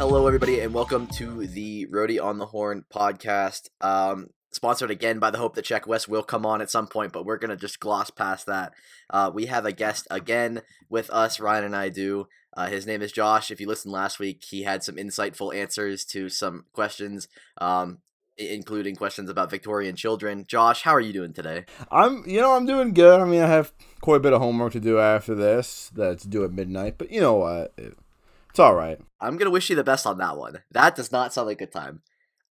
Hello, everybody, and welcome to the Rody on the Horn podcast. Um, sponsored again by the hope that Check West will come on at some point, but we're gonna just gloss past that. Uh, we have a guest again with us. Ryan and I do. Uh, his name is Josh. If you listened last week, he had some insightful answers to some questions, um, including questions about Victorian children. Josh, how are you doing today? I'm, you know, I'm doing good. I mean, I have quite a bit of homework to do after this. That's due at midnight, but you know what? It, it's all right. I'm gonna wish you the best on that one. That does not sound like a good time.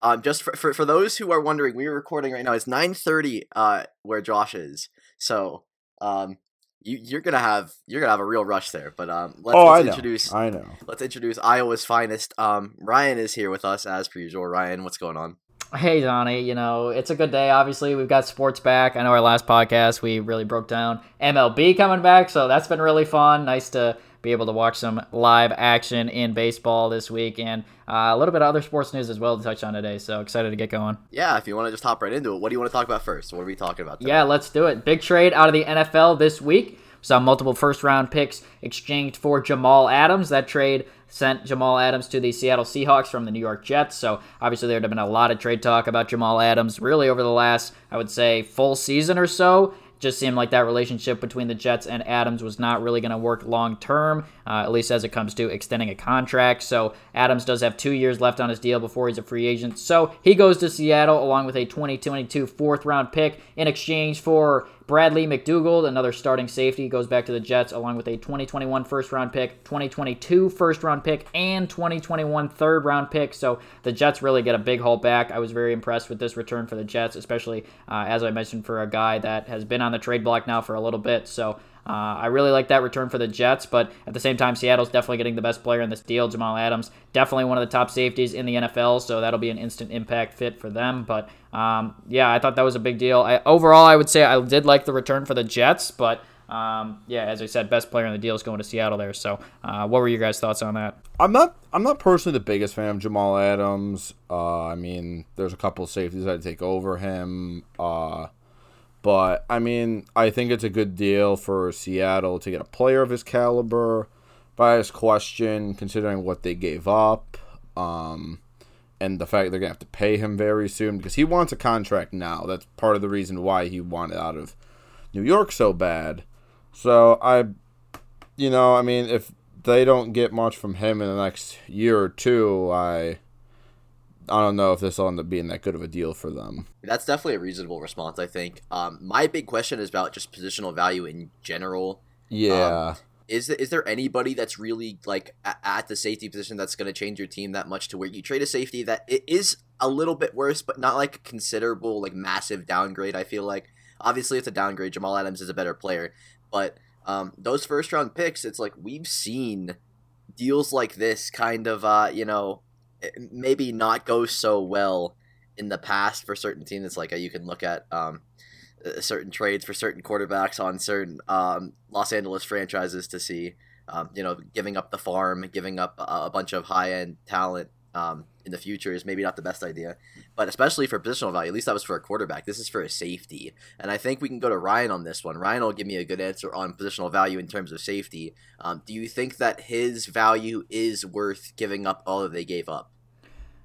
Um, just for, for, for those who are wondering, we are recording right now. It's 9:30 uh where Josh is. So um you you're gonna have you're gonna have a real rush there. But um let's, oh, let's I know. introduce I know. let's introduce Iowa's finest. Um Ryan is here with us as per usual. Ryan, what's going on? Hey, Donnie, you know, it's a good day. Obviously, we've got sports back. I know our last podcast, we really broke down MLB coming back, so that's been really fun. Nice to be able to watch some live action in baseball this week and uh, a little bit of other sports news as well to touch on today. So excited to get going. Yeah, if you want to just hop right into it, what do you want to talk about first? What are we talking about? Today? Yeah, let's do it. Big trade out of the NFL this week. Saw multiple first round picks exchanged for Jamal Adams. That trade sent Jamal Adams to the Seattle Seahawks from the New York Jets. So obviously there'd have been a lot of trade talk about Jamal Adams really over the last, I would say, full season or so. Just seemed like that relationship between the Jets and Adams was not really going to work long term, uh, at least as it comes to extending a contract. So Adams does have two years left on his deal before he's a free agent. So he goes to Seattle along with a 2022 fourth round pick in exchange for Bradley McDougald, another starting safety, goes back to the Jets along with a 2021 first round pick, 2022 first round pick, and 2021 third round pick. So the Jets really get a big haul back. I was very impressed with this return for the Jets, especially uh, as I mentioned for a guy that has been on the trade block now for a little bit. So uh, I really like that return for the Jets, but at the same time, Seattle's definitely getting the best player in this deal. Jamal Adams, definitely one of the top safeties in the NFL, so that'll be an instant impact fit for them. But um, yeah, I thought that was a big deal. I, overall, I would say I did like the return for the Jets, but um, yeah, as I said, best player in the deal is going to Seattle there. So, uh, what were your guys' thoughts on that? I'm not. I'm not personally the biggest fan of Jamal Adams. Uh, I mean, there's a couple of safeties I'd take over him. Uh, but I mean, I think it's a good deal for Seattle to get a player of his caliber. Bias question, considering what they gave up, um, and the fact they're gonna have to pay him very soon because he wants a contract now. That's part of the reason why he wanted out of New York so bad. So I, you know, I mean, if they don't get much from him in the next year or two, I, I don't know if this will end up being that good of a deal for them. That's definitely a reasonable response, I think. Um, my big question is about just positional value in general. Yeah. Is th- is there anybody that's really like a- at the safety position that's going to change your team that much to where you trade a safety that it is a little bit worse, but not like a considerable like massive downgrade? I feel like obviously it's a downgrade. Jamal Adams is a better player, but um, those first round picks, it's like we've seen deals like this kind of uh, you know maybe not go so well in the past for certain teams. It's like uh, you can look at um, uh, certain trades for certain quarterbacks on certain um, Los Angeles franchises to see, um, you know, giving up the farm, giving up a, a bunch of high end talent um, in the future is maybe not the best idea. But especially for positional value, at least that was for a quarterback. This is for a safety. And I think we can go to Ryan on this one. Ryan will give me a good answer on positional value in terms of safety. Um, do you think that his value is worth giving up all that they gave up?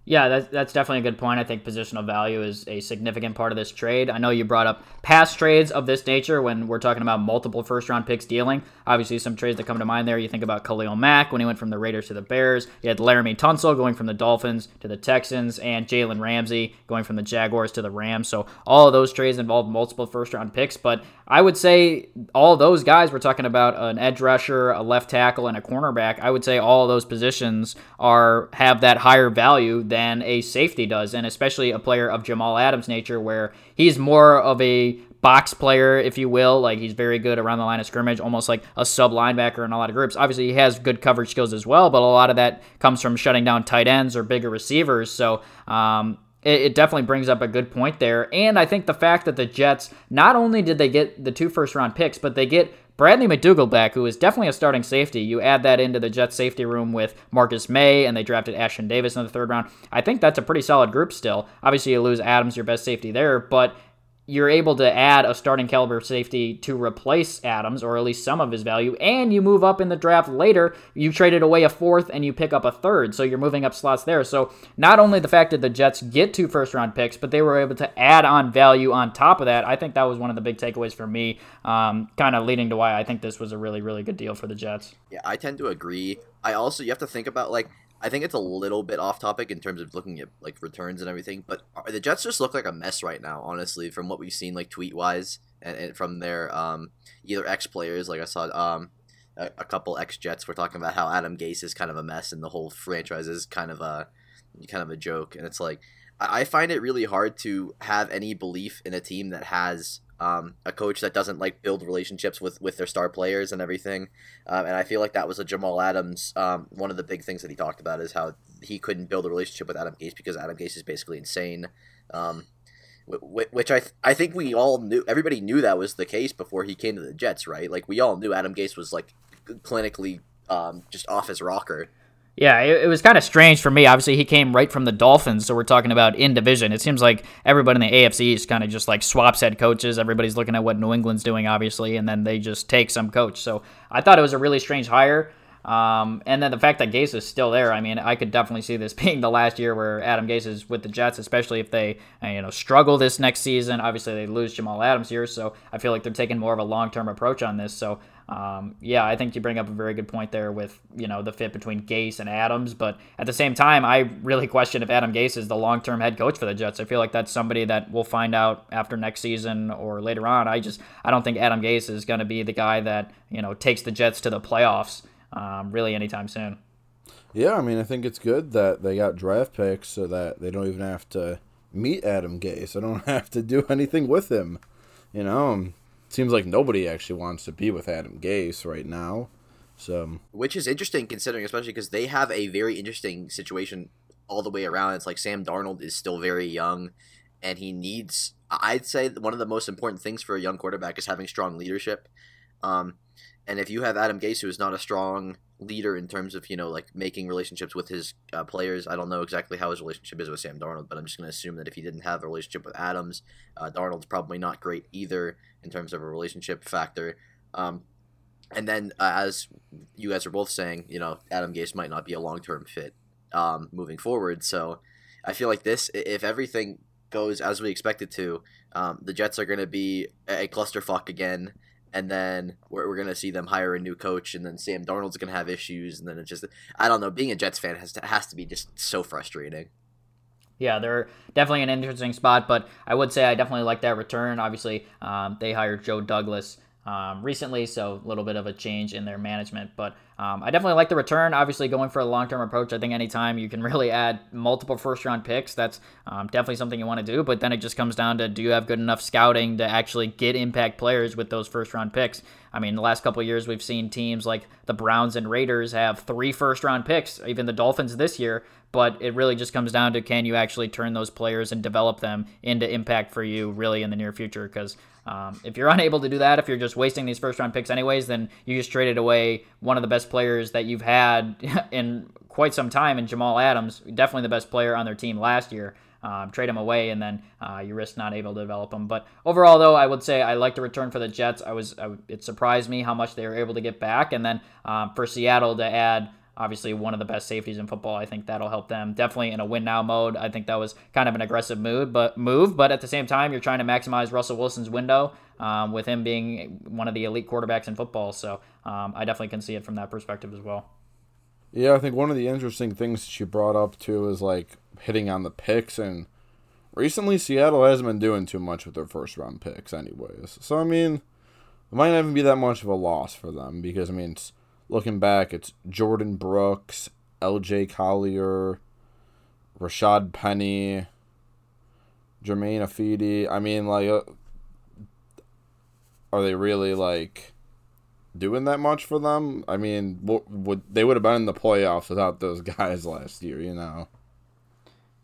Yeah, that's, that's definitely a good point. I think positional value is a significant part of this trade. I know you brought up past trades of this nature when we're talking about multiple first round picks dealing. Obviously, some trades that come to mind there. You think about Khalil Mack when he went from the Raiders to the Bears. You had Laremy Tunsil going from the Dolphins to the Texans, and Jalen Ramsey going from the Jaguars to the Rams. So all of those trades involved multiple first round picks. But I would say all those guys, we're talking about an edge rusher, a left tackle, and a cornerback. I would say all of those positions are have that higher value than a safety does, and especially a player of Jamal Adams' nature, where he's more of a box player, if you will. Like he's very good around the line of scrimmage, almost like a sub linebacker in a lot of groups. Obviously, he has good coverage skills as well, but a lot of that comes from shutting down tight ends or bigger receivers. So, um, it, it definitely brings up a good point there. And I think the fact that the Jets not only did they get the two first round picks, but they get Bradley McDougald back, who is definitely a starting safety. You add that into the Jets safety room with Marcus Maye, and they drafted Ashtyn Davis in the third round. I think that's a pretty solid group still. Obviously, you lose Adams, your best safety there, but you're able to add a starting caliber safety to replace Adams, or at least some of his value, and you move up in the draft later. You traded away a fourth and you pick up a third, so you're moving up slots there. So not only the fact that the Jets get two first round picks, but they were able to add on value on top of that. I think that was one of the big takeaways for me, um, kind of leading to why I think this was a really, really good deal for the Jets. Yeah, I tend to agree. I also, you have to think about like, I think it's a little bit off topic in terms of looking at like returns and everything, but the Jets just look like a mess right now, honestly, from what we've seen like tweet wise and, and from their um either ex players, like I saw um a, a couple ex Jets were talking about how Adam Gase is kind of a mess and the whole franchise is kind of a kind of a joke, and it's like I, I find it really hard to have any belief in a team that has um, a coach that doesn't like build relationships with with their star players and everything. Um, and I feel like that was a Jamal Adams. Um, one of the big things that he talked about is how he couldn't build a relationship with Adam Gase because Adam Gase is basically insane. Um, which I th- I think we all knew. Everybody knew that was the case before he came to the Jets, right? Like we all knew Adam Gase was like clinically um, just off his rocker. Yeah, it, it was kind of strange for me. Obviously, he came right from the Dolphins, so we're talking about in division. It seems like everybody in the AFC is kind of just like swaps head coaches. Everybody's looking at what New England's doing, obviously, and then they just take some coach. So I thought it was a really strange hire. Um, and then the fact that Gase is still there, I mean, I could definitely see this being the last year where Adam Gase is with the Jets, especially if they, uh, you know, struggle this next season. Obviously, they lose Jamal Adams here, so I feel like they're taking more of a long-term approach on this. So um, yeah, I think you bring up a very good point there with you know the fit between Gase and Adams, but at the same time, I really question if Adam Gase is the long-term head coach for the Jets. I feel like that's somebody that we'll find out after next season or later on. I just I don't think Adam Gase is going to be the guy that you know takes the Jets to the playoffs um, really anytime soon. Yeah, I mean, I think it's good that they got draft picks so that they don't even have to meet Adam Gase. I don't have to do anything with him. You know, seems like nobody actually wants to be with Adam Gase right now. So, which is interesting considering, especially because they have a very interesting situation all the way around. It's like Sam Darnold is still very young, and he needs. I'd say one of the most important things for a young quarterback is having strong leadership. Um, and if you have Adam Gase, who is not a strong leader in terms of you know like making relationships with his uh, players. I don't know exactly how his relationship is with Sam Darnold, but I'm just going to assume that if he didn't have a relationship with Adams, uh, Darnold's probably not great either in terms of a relationship factor. Um, and then uh, as you guys are both saying, you know Adam Gase might not be a long term fit um, moving forward. So I feel like this, if everything goes as we expect it to, um, the Jets are going to be a clusterfuck again and then we're, we're gonna see them hire a new coach, and then Sam Darnold's gonna have issues, and then it's just I don't know. Being a Jets fan has to has to be just so frustrating. Yeah, they're definitely an interesting spot, but I would say I definitely like that return. Obviously, um, they hired Joe Douglas um, recently, so a little bit of a change in their management. But um, I definitely like the return. Obviously, going for a long term approach, I think anytime you can really add multiple first round picks, that's um, definitely something you want to do. But then it just comes down to do you have good enough scouting to actually get impact players with those first round picks? I mean, the last couple years, we've seen teams like the Browns and Raiders have three first round picks, even the Dolphins this year. But it really just comes down to can you actually turn those players and develop them into impact for you really in the near future? Because um, if you're unable to do that, if you're just wasting these first round picks anyways, then you just traded away one of the best players that you've had in quite some time in Jamal Adams, definitely the best player on their team last year. Um, trade him away, and then uh, you risk not able to develop him. But overall, though, I would say I like the return for the Jets. I was I, it surprised me how much they were able to get back, and then um, for Seattle to add obviously one of the best safeties in football. I think that'll help them definitely in a win now mode. I think that was kind of an aggressive move, but move. But at the same time, you're trying to maximize Russell Wilson's window um, with him being one of the elite quarterbacks in football. So um, I definitely can see it from that perspective as well. Yeah, I think one of the interesting things that you brought up too is like hitting on the picks and. Recently, Seattle hasn't been doing too much with their first round picks, anyways. So, I mean, it might not even be that much of a loss for them because, I mean, looking back, it's Jordyn Brooks, L.J. Collier, Rashaad Penny, Germain Ifedi. I mean, like, uh, are they really like doing that much for them? I mean, would they would have been in the playoffs without those guys last year? You know.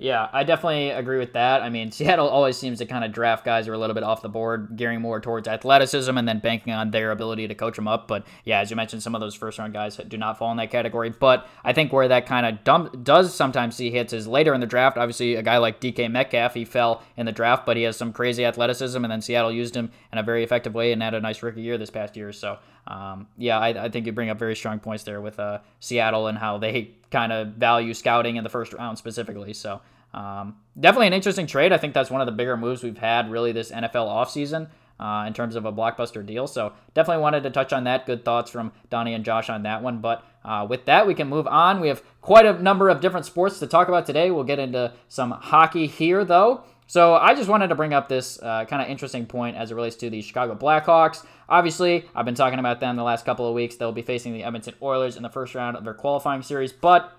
Yeah, I definitely agree with that. I mean, Seattle always seems to kind of draft guys who are a little bit off the board, gearing more towards athleticism and then banking on their ability to coach them up. But yeah, as you mentioned, some of those first round guys do not fall in that category. But I think where that kind of dump, does sometimes see hits is later in the draft. Obviously, a guy like DK Metcalf, he fell in the draft, but he has some crazy athleticism, and then Seattle used him in a very effective way and had a nice rookie year this past year. So um, yeah, I, I, think you bring up very strong points there with uh, Seattle and how they kind of value scouting in the first round specifically. So um, definitely an interesting trade. I think that's one of the bigger moves we've had really this NFL offseason. Uh, in terms of a blockbuster deal. So definitely wanted to touch on that. Good thoughts from Donnie and Josh on that one. But uh, with that, we can move on. We have quite a number of different sports to talk about today. We'll get into some hockey here, though. So I just wanted to bring up this uh, kind of interesting point as it relates to the Chicago Blackhawks. Obviously, I've been talking about them the last couple of weeks. They'll be facing the Edmonton Oilers in the first round of their qualifying series. But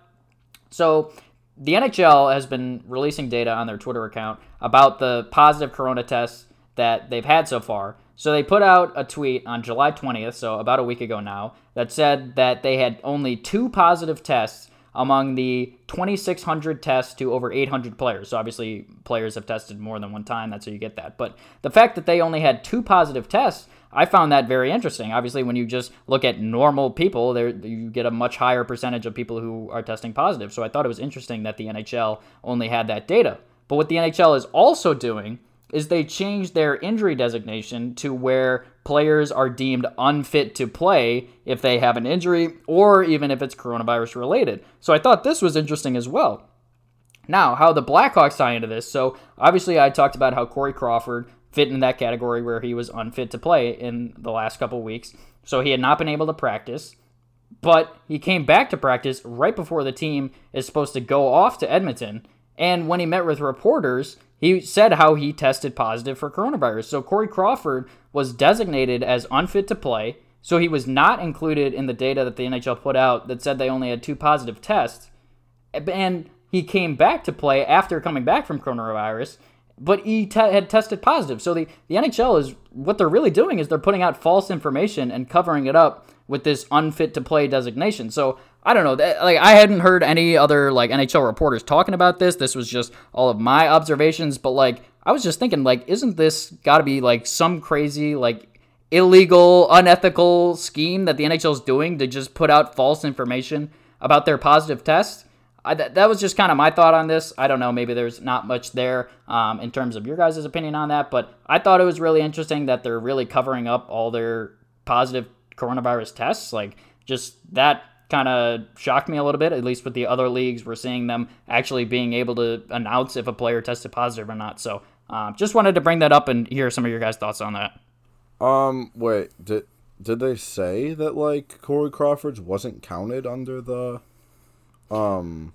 so the NHL has been releasing data on their Twitter account about the positive corona tests that they've had so far. So they put out a tweet on July 20th, so about a week ago now, that said that they had only two positive tests among the 2,600 tests to over 800 players. So obviously, players have tested more than one time. That's how you get that. But the fact that they only had two positive tests I found that very interesting. Obviously, when you just look at normal people, there you get a much higher percentage of people who are testing positive. So I thought it was interesting that the NHL only had that data. But what the NHL is also doing is they changed their injury designation to where players are deemed unfit to play if they have an injury or even if it's coronavirus related. So I thought this was interesting as well. Now, how the Blackhawks tie into this. So, obviously, I talked about how Corey Crawford fit in that category where he was unfit to play in the last couple weeks. So he had not been able to practice, but he came back to practice right before the team is supposed to go off to Edmonton. And when he met with reporters, he said how he tested positive for coronavirus. So Corey Crawford was designated as unfit to play. So he was not included in the data that the NHL put out that said they only had two positive tests. And he came back to play after coming back from coronavirus but he te- had tested positive. So the, the NHL is what they're really doing is they're putting out false information and covering it up with this unfit to play designation. So I don't know. That, Like I hadn't heard any other like NHL reporters talking about this. This was just all of my observations. But like I was just thinking, like, isn't this got to be like some crazy like illegal, unethical scheme that the NHL is doing to just put out false information about their positive tests? I, that, that was just kind of my thought on this. I don't know. Maybe there's not much there um, in terms of your guys' opinion on that, but I thought it was really interesting that they're really covering up all their positive coronavirus tests. Like, just that kind of shocked me a little bit, at least with the other leagues. We're seeing them actually being able to announce if a player tested positive or not. So, um, just wanted to bring that up and hear some of your guys' thoughts on that. Um, wait, did did they say that like Corey Crawford's wasn't counted under the um,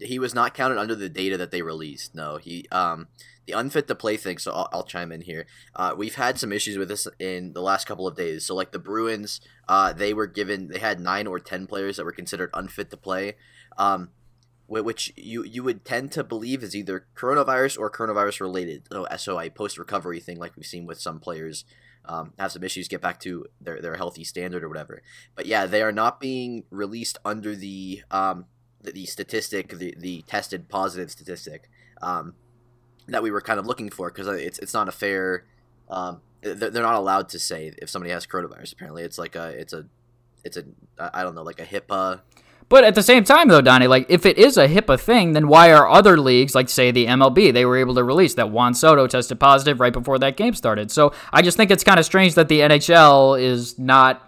he was not counted under the data that they released. No, he um the unfit to play thing. So I'll, I'll chime in here. Uh, we've had some issues with this in the last couple of days. So like the Bruins, uh, they were given they had nine or ten players that were considered unfit to play. Um, which you you would tend to believe is either coronavirus or coronavirus related. So SOI post recovery thing, like we've seen with some players um, have some issues, get back to their, their healthy standard or whatever. But yeah, they are not being released under the um, the, the statistic, the, the tested positive statistic um, that we were kind of looking for because it's it's not a fair. Um, they're not allowed to say if somebody has coronavirus. Apparently, it's like a it's a it's a I don't know like a HIPAA but at the same time, though, Donnie, like if it is a HIPAA thing, then why are other leagues, like say the MLB, they were able to release that Juan Soto tested positive right before that game started? So I just think it's kind of strange that the NHL is not,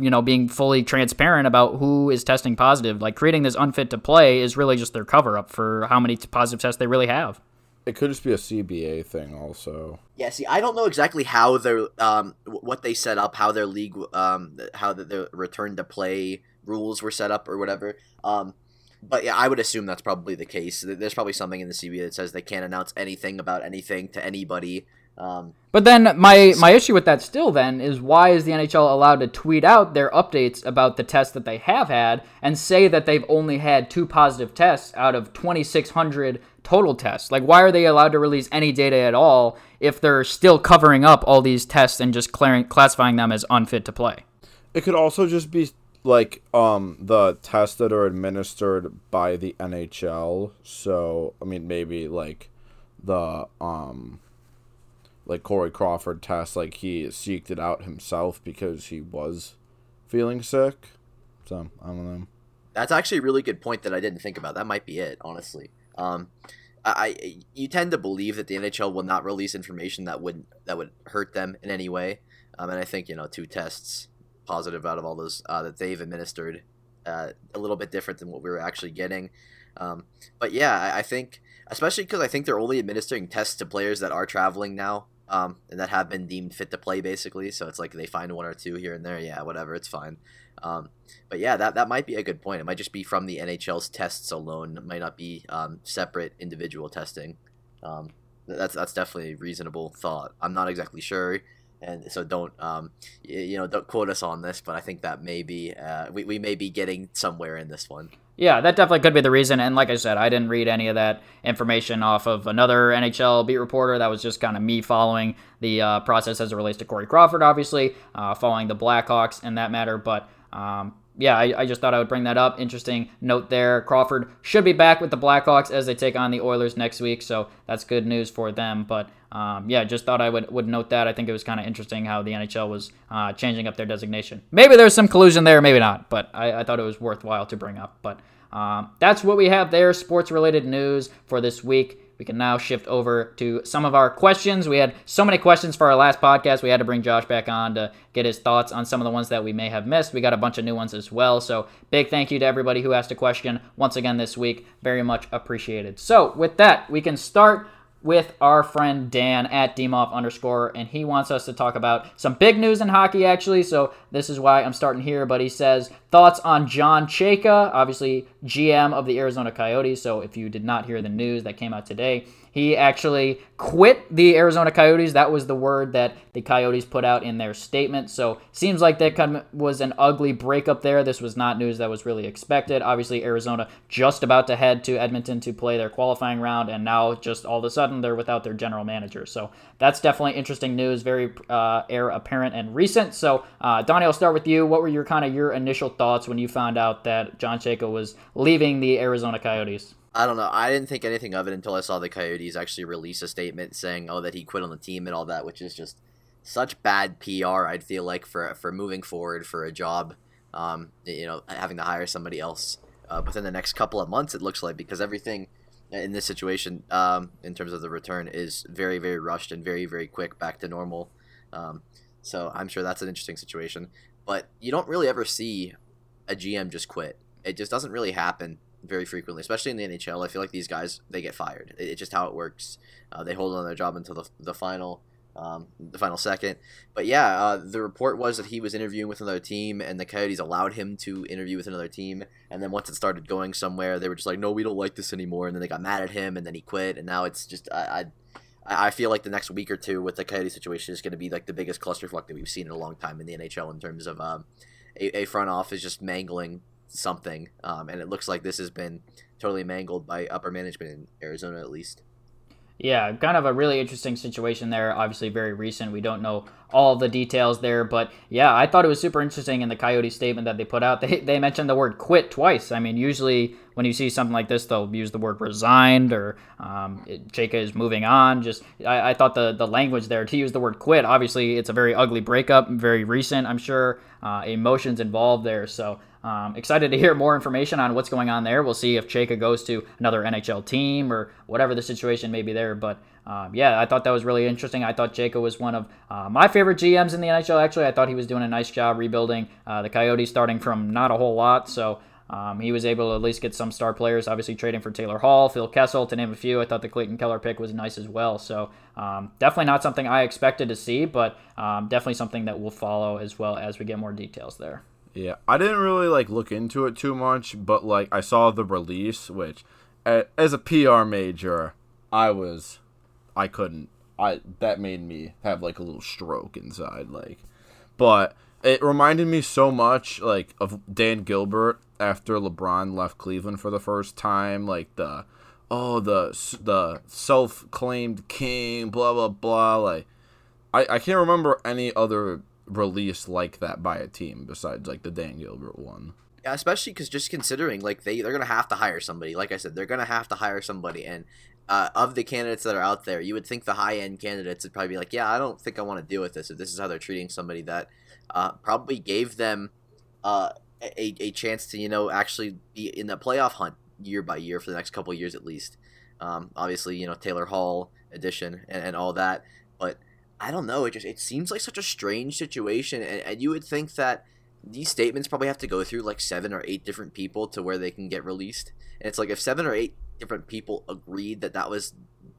you know, being fully transparent about who is testing positive. Like creating this unfit to play is really just their cover up for how many positive tests they really have. It could just be a CBA thing, also. Yeah, see, I don't know exactly how their um what they set up, how their league um how the, the return to play rules were set up or whatever. Um, but yeah, I would assume that's probably the case. There's probably something in the CBA that says they can't announce anything about anything to anybody. Um, but then my my issue with that still then is why is the NHL allowed to tweet out their updates about the tests that they have had and say that they've only had two positive tests out of 2600 total tests? Like why are they allowed to release any data at all if they're still covering up all these tests and just clearing, classifying them as unfit to play? It could also just be like um the tests that are administered by the NHL. So I mean maybe like the um like Corey Crawford test, like he seeked it out himself because he was feeling sick. So I don't know. That's actually a really good point that I didn't think about. That might be it, honestly. Um, I, you tend to believe that the NHL will not release information that would that would hurt them in any way. Um, and I think you know two tests positive out of all those uh, that they've administered, uh, a little bit different than what we were actually getting. Um, but yeah, I, I think especially because I think they're only administering tests to players that are traveling now. Um, and that have been deemed fit to play, basically. So it's like they find one or two here and there. Yeah, whatever, it's fine. Um, but yeah, that, that might be a good point. It might just be from the NHL's tests alone. It might not be um, separate individual testing. Um, that's that's definitely a reasonable thought. I'm not exactly sure and so don't um, you know don't quote us on this but i think that may be uh, we, we may be getting somewhere in this one yeah that definitely could be the reason and like i said i didn't read any of that information off of another nhl beat reporter that was just kind of me following the uh, process as it relates to corey crawford obviously uh, following the blackhawks in that matter but um, yeah, I, I, just thought I would bring that up. Interesting note there. Crawford should be back with the Blackhawks as they take on the Oilers next week, so that's good news for them. But um, yeah, just thought I would, would note that. I think it was kind of interesting how the NHL was uh, changing up their designation. Maybe there's some collusion there, maybe not, but I, I thought it was worthwhile to bring up. But um, that's what we have there, sports related news for this week we can now shift over to some of our questions. We had so many questions for our last podcast. We had to bring Josh back on to get his thoughts on some of the ones that we may have missed. We got a bunch of new ones as well. So, big thank you to everybody who asked a question once again this week. Very much appreciated. So, with that, we can start with our friend Dan at Demoff underscore, and he wants us to talk about some big news in hockey, actually. So this is why I'm starting here. But he says thoughts on John Chayka, obviously GM of the Arizona Coyotes. So if you did not hear the news that came out today, he actually quit the Arizona Coyotes. That was the word that the Coyotes put out in their statement. So seems like that kind of was an ugly breakup there. This was not news that was really expected. Obviously, Arizona just about to head to Edmonton to play their qualifying round, and now just all of a sudden they're without their general manager. So that's definitely interesting news, very uh, air apparent and recent. So uh, Donnie, I'll start with you. What were your kind of your initial thoughts when you found out that John Chayka was leaving the Arizona Coyotes? I don't know. I didn't think anything of it until I saw the Coyotes actually release a statement saying, "Oh, that he quit on the team and all that," which is just such bad PR. I'd feel like for for moving forward for a job, um, you know, having to hire somebody else uh, within the next couple of months. It looks like because everything in this situation, um, in terms of the return, is very very rushed and very very quick back to normal. Um, so I'm sure that's an interesting situation. But you don't really ever see a GM just quit. It just doesn't really happen very frequently, especially in the NHL. I feel like these guys they get fired. It's just how it works. Uh, they hold on their job until the, the final um, the final second. But yeah, uh, the report was that he was interviewing with another team, and the Coyotes allowed him to interview with another team. And then once it started going somewhere, they were just like, "No, we don't like this anymore." And then they got mad at him, and then he quit. And now it's just I. I, I feel like the next week or two with the Coyote situation is going to be like the biggest clusterfuck that we've seen in a long time in the NHL in terms of um, a, a front office just mangling something, um, and it looks like this has been totally mangled by upper management in Arizona, at least. Yeah, kind of a really interesting situation there. Obviously, very recent. We don't know all the details there, but yeah, I thought it was super interesting in the Coyote statement that they put out. They, they mentioned the word quit twice. I mean, usually when you see something like this, they'll use the word resigned or um, Chayka is moving on. Just I, I thought the, the language there to use the word quit, obviously, it's a very ugly breakup, very recent, I'm sure. Uh, emotions involved there. So um, excited to hear more information on what's going on there. We'll see if Chayka goes to another NHL team or whatever the situation may be there. But um, yeah, I thought that was really interesting. I thought Chayka was one of uh, my favorite GMs in the NHL. Actually, I thought he was doing a nice job rebuilding uh, the Coyotes, starting from not a whole lot. So. Um, he was able to at least get some star players, obviously trading for Taylor Hall, Phil Kessel, to name a few. I thought the Clayton Keller pick was nice as well. So um, definitely not something I expected to see, but um, definitely something that we'll follow as well as we get more details there. Yeah, I didn't really like look into it too much, but like I saw the release, which as a PR major, I was, I couldn't, I that made me have like a little stroke inside, like, but it reminded me so much like of Dan Gilbert after LeBron left Cleveland for the first time, like the, oh the the self claimed king, blah blah blah, like, I I can't remember any other released like that by a team besides like the Dan Gilbert one. Yeah, especially because just considering like they they're gonna have to hire somebody. Like I said, they're gonna have to hire somebody, and uh, of the candidates that are out there, you would think the high end candidates would probably be like, yeah, I don't think I want to deal with this if this is how they're treating somebody that uh, probably gave them uh, a a chance to you know actually be in the playoff hunt year by year for the next couple years at least. Um, obviously, you know Taylor Hall addition and, and all that, but I don't know. It just it seems like such a strange situation, and, and you would think that these statements probably have to go through like seven or eight different people to where they can get released. And it's like if seven or eight different people agreed that that was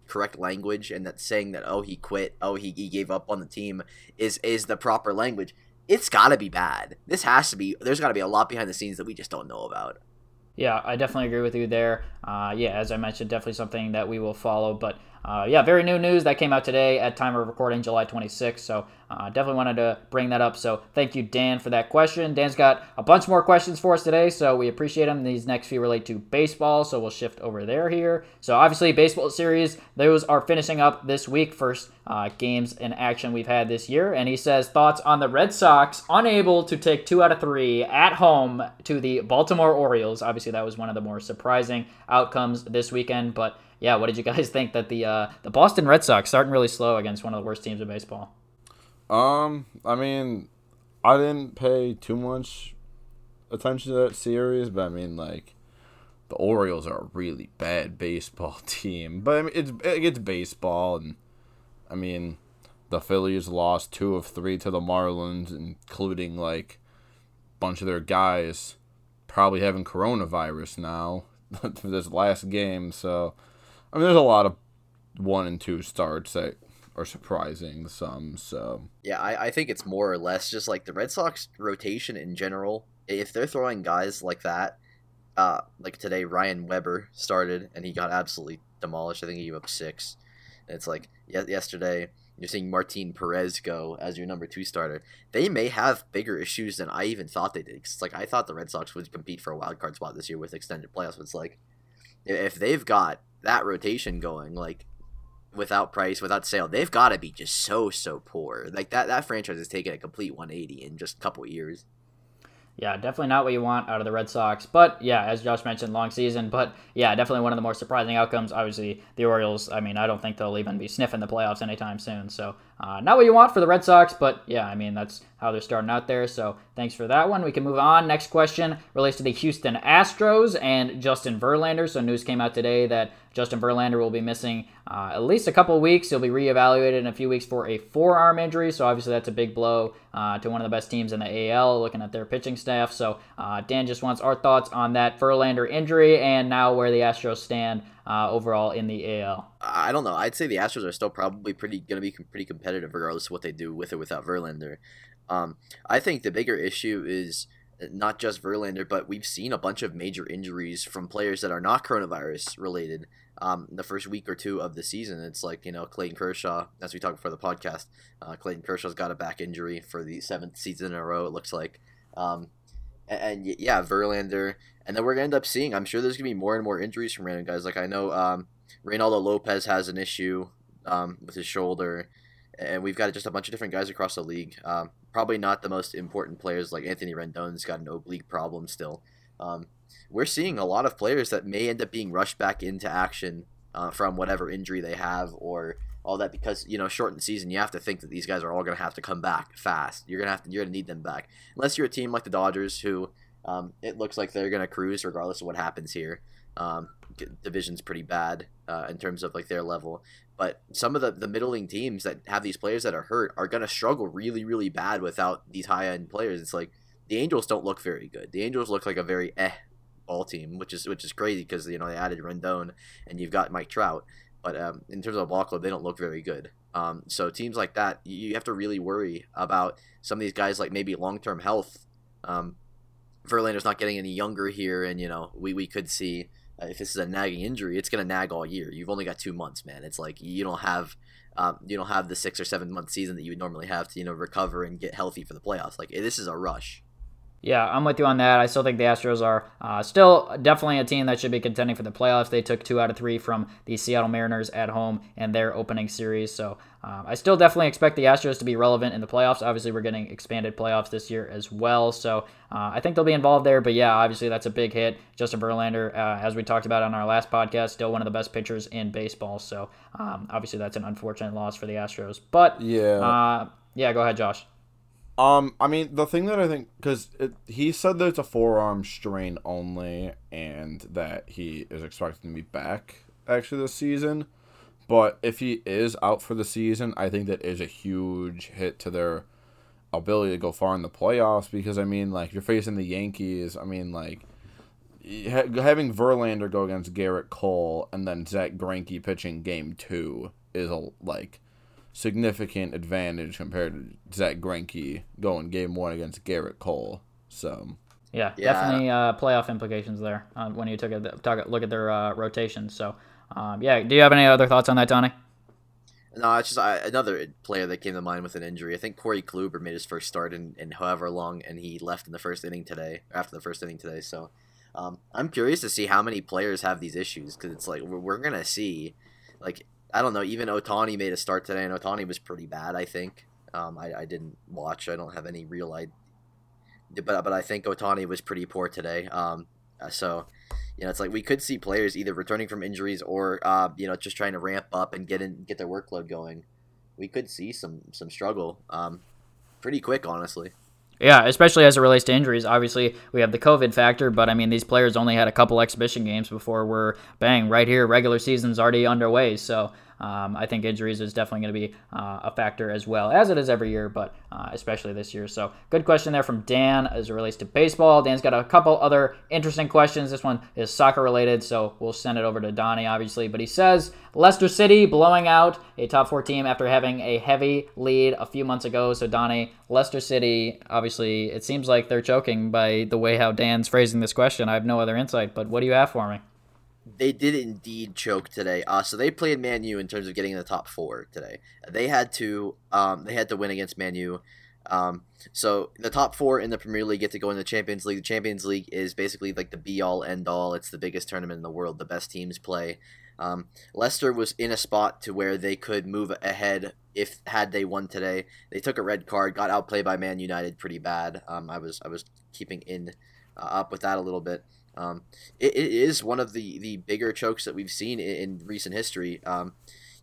correct language and that saying that oh he quit, oh he, he gave up on the team is is the proper language. It's got to be bad. This has to be. There's got to be a lot behind the scenes that we just don't know about. Yeah, I definitely agree with you there. Uh, yeah, as I mentioned, definitely something that we will follow. But uh, yeah, very new news that came out today at time of recording, July 26th. So uh, definitely wanted to bring that up. So thank you, Dan, for that question. Dan's got a bunch more questions for us today, so we appreciate them. These next few relate to baseball, so we'll shift over there here. So obviously, baseball series those are finishing up this week. First uh, games in action we've had this year, and he says thoughts on the Red Sox unable to take two out of three at home to the Baltimore Orioles. Obviously, that was one of the more surprising outcomes this weekend, but yeah, what did you guys think that the uh, the Boston Red Sox starting really slow against one of the worst teams in baseball? Um, I mean, I didn't pay too much attention to that series, but I mean, like, the Orioles are a really bad baseball team. But I mean, it's it's baseball, and I mean, the Phillies lost two of three to the Marlins, including like a bunch of their guys probably having coronavirus now for this last game. So, I mean, there's a lot of one and two starts that are surprising some. So yeah, I, I think it's more or less just like the Red Sox rotation in general. If they're throwing guys like that, uh, like today Ryan Weber started and he got absolutely demolished. I think he gave up six. And it's like yesterday you're seeing Martin Perez go as your number two starter. They may have bigger issues than I even thought they did. It's like I thought the Red Sox would compete for a wild card spot this year with extended playoffs. But it's like if they've got that rotation going, like without Price, without Sale, they've got to be just so so poor. Like that that franchise has taken a complete 180 in just a couple years. Yeah, definitely not what you want out of the Red Sox. But yeah, as Josh mentioned, long season. But yeah, definitely one of the more surprising outcomes. Obviously, the Orioles. I mean, I don't think they'll even be sniffing the playoffs anytime soon. So uh, not what you want for the Red Sox. But yeah, I mean that's how they're starting out there. So thanks for that one. We can move on. Next question relates to the Houston Astros and Justin Verlander. So news came out today that Justin Verlander will be missing uh, at least a couple weeks. He'll be reevaluated in a few weeks for a forearm injury. So obviously that's a big blow uh, to one of the best teams in the AL, looking at their pitching staff. So uh, Dan just wants our thoughts on that Verlander injury and now where the Astros stand uh, overall in the AL. I don't know. I'd say the Astros are still probably pretty going to be pretty competitive regardless of what they do with or without Verlander. Um, I think the bigger issue is not just Verlander, but we've seen a bunch of major injuries from players that are not coronavirus related. Um, the first week or two of the season, it's like you know Clayton Kershaw, as we talked before the podcast. Uh, Clayton Kershaw's got a back injury for the seventh season in a row. It looks like, um, and, and, yeah, Verlander, and then we're gonna end up seeing. I'm sure there's gonna be more and more injuries from random guys. Like I know um, Reynaldo Lopez has an issue um, with his shoulder, and we've got just a bunch of different guys across the league. Um, probably not the most important players like Anthony Rendon's got an oblique problem still. Um, we're seeing a lot of players that may end up being rushed back into action uh, from whatever injury they have or all that because you know shortened season you have to think that these guys are all going to have to come back fast. You're going to have to you're going to need them back. Unless you're a team like the dodgers who um, it looks like they're going to cruise regardless of what happens here. Um, division's pretty bad uh, in terms of like their level but some of the, the middling teams that have these players that are hurt are going to struggle really, really bad without these high end players. It's like the Angels don't look very good. The Angels look like a very eh ball team, which is which is crazy because you know they added Rendon and you've got Mike Trout. But um, in terms of ball club, they don't look very good. Um, so teams like that, you have to really worry about some of these guys, like maybe long term health. Um, Verlander's not getting any younger here, and you know we, we could see if this is a nagging injury, it's gonna nag all year. You've only got two months, man. It's like you don't have um, you don't have the six or seven month season that you would normally have to you know recover and get healthy for the playoffs. Like this is a rush. Yeah, I'm with you on that. I still think the Astros are uh, still definitely a team that should be contending for the playoffs. They took two out of three from the Seattle Mariners at home in their opening series. So um, I still definitely expect the Astros to be relevant in the playoffs. Obviously, we're getting expanded playoffs this year as well. So uh, I think they'll be involved there. But yeah, obviously, that's a big hit. Justin Verlander, uh, as we talked about on our last podcast, still one of the best pitchers in baseball. So um, obviously, that's an unfortunate loss for the Astros. But Yeah. uh, yeah, go ahead, Josh. Um, I mean, the thing that I think because he said that it's a forearm strain only, and that he is expected to be back actually this season. But if he is out for the season, I think that is a huge hit to their ability to go far in the playoffs. Because I mean, like you're facing the Yankees. I mean, like having Verlander go against Gerrit Cole and then Zack Greinke pitching Game Two is a like significant advantage compared to Zack Greinke going game one against Gerrit Cole. So Yeah, Yeah. definitely uh, playoff implications there uh, when you took a talk, look at their uh, rotation. So, um, yeah, do you have any other thoughts on that, Donnie? No, it's just I, another player that came to mind with an injury. I think Corey Kluber made his first start in, in however long, and he left in the first inning today, after the first inning today. So um, I'm curious to see how many players have these issues because it's like we're, we're going to see, like, I don't know, even Ohtani made a start today, and Ohtani was pretty bad, I think. Um, I, I didn't watch, I don't have any real idea. But, but I think Ohtani was pretty poor today. Um, uh, so you know, it's like we could see players either returning from injuries or uh, you know just trying to ramp up and get in get their workload going. We could see some some struggle um, pretty quick, honestly. Yeah, especially as it relates to injuries. Obviously, we have the COVID factor, but I mean, these players only had a couple exhibition games before we're bang right here. Regular season's already underway, so um, I think injuries is definitely going to be uh, a factor as well as it is every year, but uh, especially this year. So, good question there from Dan as it relates to baseball. Dan's got a couple other interesting questions. This one is soccer related, so we'll send it over to Donnie, obviously. But he says Leicester City blowing out a top four team after having a heavy lead a few months ago. So, Donnie, Leicester City, obviously, it seems like they're choking by the way how Dan's phrasing this question. I have no other insight, but what do you have for me? They did indeed choke today. Uh, so they played Man U in terms of getting in the top four today. They had to um, they had to win against Man U. Um, so the top four in the Premier League get to go in the Champions League. The Champions League is basically like the be all end all. It's the biggest tournament in the world. The best teams play. Um, Leicester was in a spot to where they could move ahead if had they won today. They took a red card, got outplayed by Man United pretty bad. Um, I was I was keeping in uh, up with that a little bit. Um, it, it is one of the, the bigger chokes that we've seen in, in recent history. Um,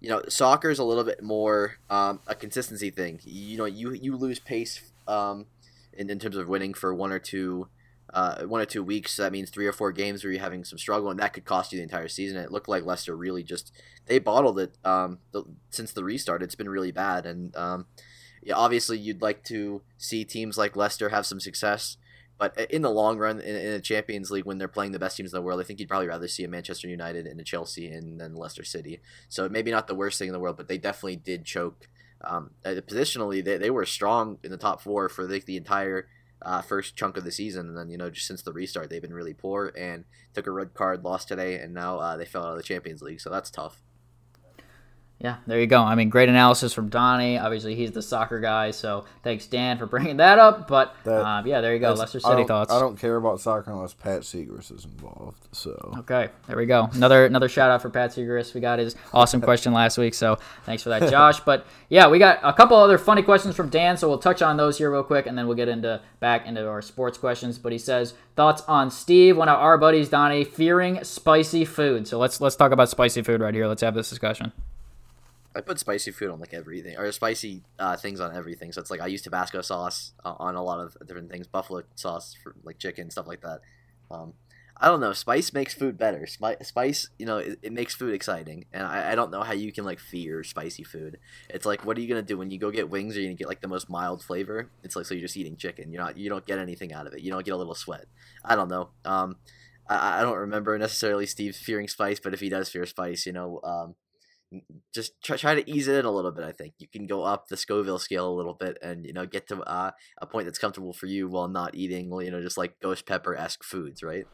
you know, soccer is a little bit more um, a consistency thing. You know, you you lose pace um, in, in terms of winning for one or two uh, one or two weeks. So that means three or four games where you're having some struggle, and that could cost you the entire season. It looked like Leicester really just they bottled it um, the, since the restart. It's been really bad, and um, yeah, obviously you'd like to see teams like Leicester have some success. But in the long run, in, in a Champions League, when they're playing the best teams in the world, I think you'd probably rather see a Manchester United and a Chelsea and then Leicester City. So maybe not the worst thing in the world, but they definitely did choke. Um, uh, positionally, they, they were strong in the top four for the, the entire uh, first chunk of the season, and then you know just since the restart, they've been really poor and took a red card, lost today, and now uh, they fell out of the Champions League. So that's tough. Yeah, there you go. I mean, great analysis from Donnie. Obviously, he's the soccer guy, so thanks, Dan, for bringing that up. But That- uh, yeah, there you go. Leicester I City don't- thoughts. I don't care about soccer unless Pat Segrist is involved. So Okay, there we go. Another another shout out for Pat Segrist. We got his awesome question last week, so thanks for that, Josh. But yeah, we got a couple other funny questions from Dan, so we'll touch on those here real quick, and then we'll get into back into our sports questions. But he says thoughts on Steve, one of our buddies, Donnie, fearing spicy food. So let's let's talk about spicy food right here. Let's have this discussion. I put spicy food on like everything, or spicy uh, things on everything. So it's like I use Tabasco sauce uh, on a lot of different things, buffalo sauce for like chicken, stuff like that. Um, I don't know. Spice makes food better. Spi- spice, you know, it, it makes food exciting, and I, I don't know how you can like fear spicy food. It's like, what are you gonna do when you go get wings? Are you gonna get like the most mild flavor? It's like so you're just eating chicken. You're not. You don't get anything out of it. You don't get a little sweat. I don't know. Um, I, I don't remember necessarily Steve fearing spice, but if he does fear spice, you know, um, just try, try to ease it in a little bit. I think you can go up the Scoville scale a little bit, and you know get to uh, a point that's comfortable for you while not eating, you know, just like ghost pepper esque foods, right?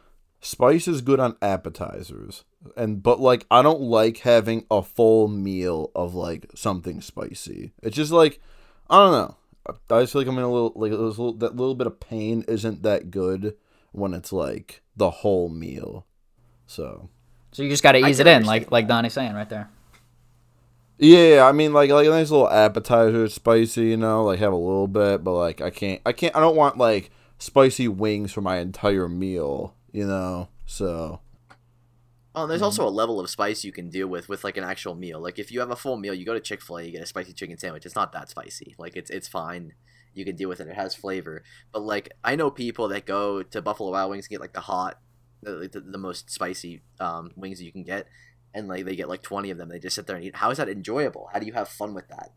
spice is good on appetizers, and but like I don't like having a full meal of like something spicy. It's just like I don't know. I just feel like I'm in a little like a little, that little bit of pain isn't that good when it's like the whole meal. So So you just got to ease it in, like understand like Donnie's saying right there. Yeah, I mean like like a nice little appetizer, spicy, you know, like have a little bit, but like I can't I can't I don't want like spicy wings for my entire meal, you know. So Oh, and there's also a level of spice you can deal with with like an actual meal. Like if you have a full meal, you go to Chick Fil A, you get a spicy chicken sandwich. It's not that spicy. Like it's it's fine. You can deal with it. It has flavor. But like I know people that go to Buffalo Wild Wings and get like the hot, the, the, the most spicy um, wings that you can get, and like they get like twenty of them. They just sit there and eat. How is that enjoyable? How do you have fun with that?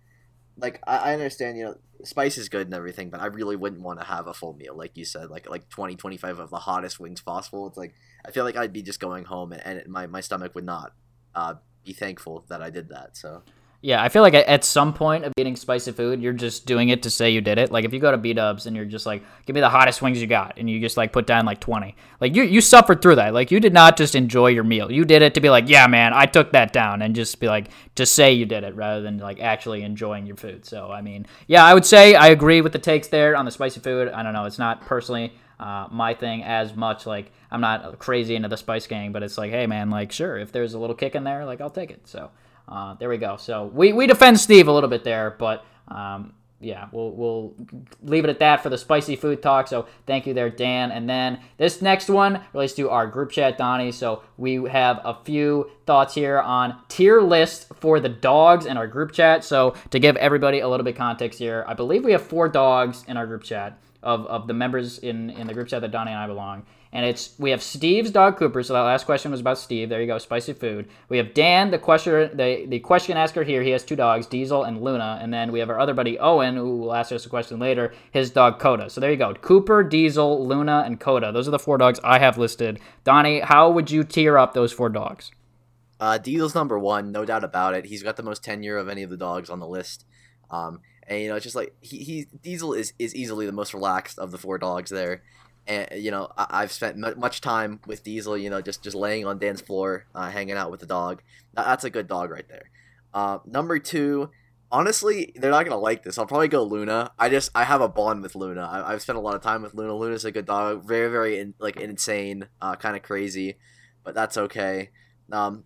Like I, I understand, you know, spice is good and everything, but I really wouldn't want to have a full meal, like you said, like like 20, 25 of the hottest wings possible. It's like I feel like I'd be just going home and, and my my stomach would not uh, be thankful that I did that. So Yeah, I feel like at- some point of eating spicy food, you're just doing it to say you did it. Like if you go to B Dubs and you're just like, "Give me the hottest wings you got," and you just like put down like twenty, like you you suffered through that. Like you did not just enjoy your meal. You did it to be like, "Yeah, man, I took that down," and just be like, to say you did it rather than like actually enjoying your food. So I mean, yeah, I would say I agree with the takes there on the spicy food. I don't know, it's not personally uh, my thing as much. Like I'm not crazy into the spice gang, but it's like, hey man, like sure, if there's a little kick in there, like I'll take it. So. Uh, there we go. So we, we defend Steve a little bit there, but um, yeah, we'll we'll leave it at that for the spicy food talk. So thank you there, Dan. And then this next one relates to our group chat, Donnie. So we have a few thoughts here on tier list for the dogs in our group chat. So to give everybody a little bit context here, I believe we have four dogs in our group chat of, of the members in, in the group chat that Donnie and I belong. And it's we have Steve's dog Cooper. So that last question was about Steve. There you go, spicy food. We have Dan, the question the, the question asker here. He has two dogs, Diesel and Luna. And then we have our other buddy Owen, who will ask us a question later. His dog Coda. So there you go, Cooper, Diesel, Luna, and Coda. Those are the four dogs I have listed. Donnie, how would you tier up those four dogs? Uh, Diesel's number one, no doubt about it. He's got the most tenure of any of the dogs on the list. Um, and you know, it's just like he, he Diesel is, is easily the most relaxed of the four dogs there. And you know, I, I've spent much time with Diesel. You know, just just laying on Dan's floor, uh, hanging out with the dog. That, that's a good dog right there. Uh, number two, honestly, they're not gonna like this. I'll probably go Luna. I just I have a bond with Luna. I, I've spent a lot of time with Luna. Luna's a good dog. Very very in, like insane, uh, kind of crazy, but that's okay. Um,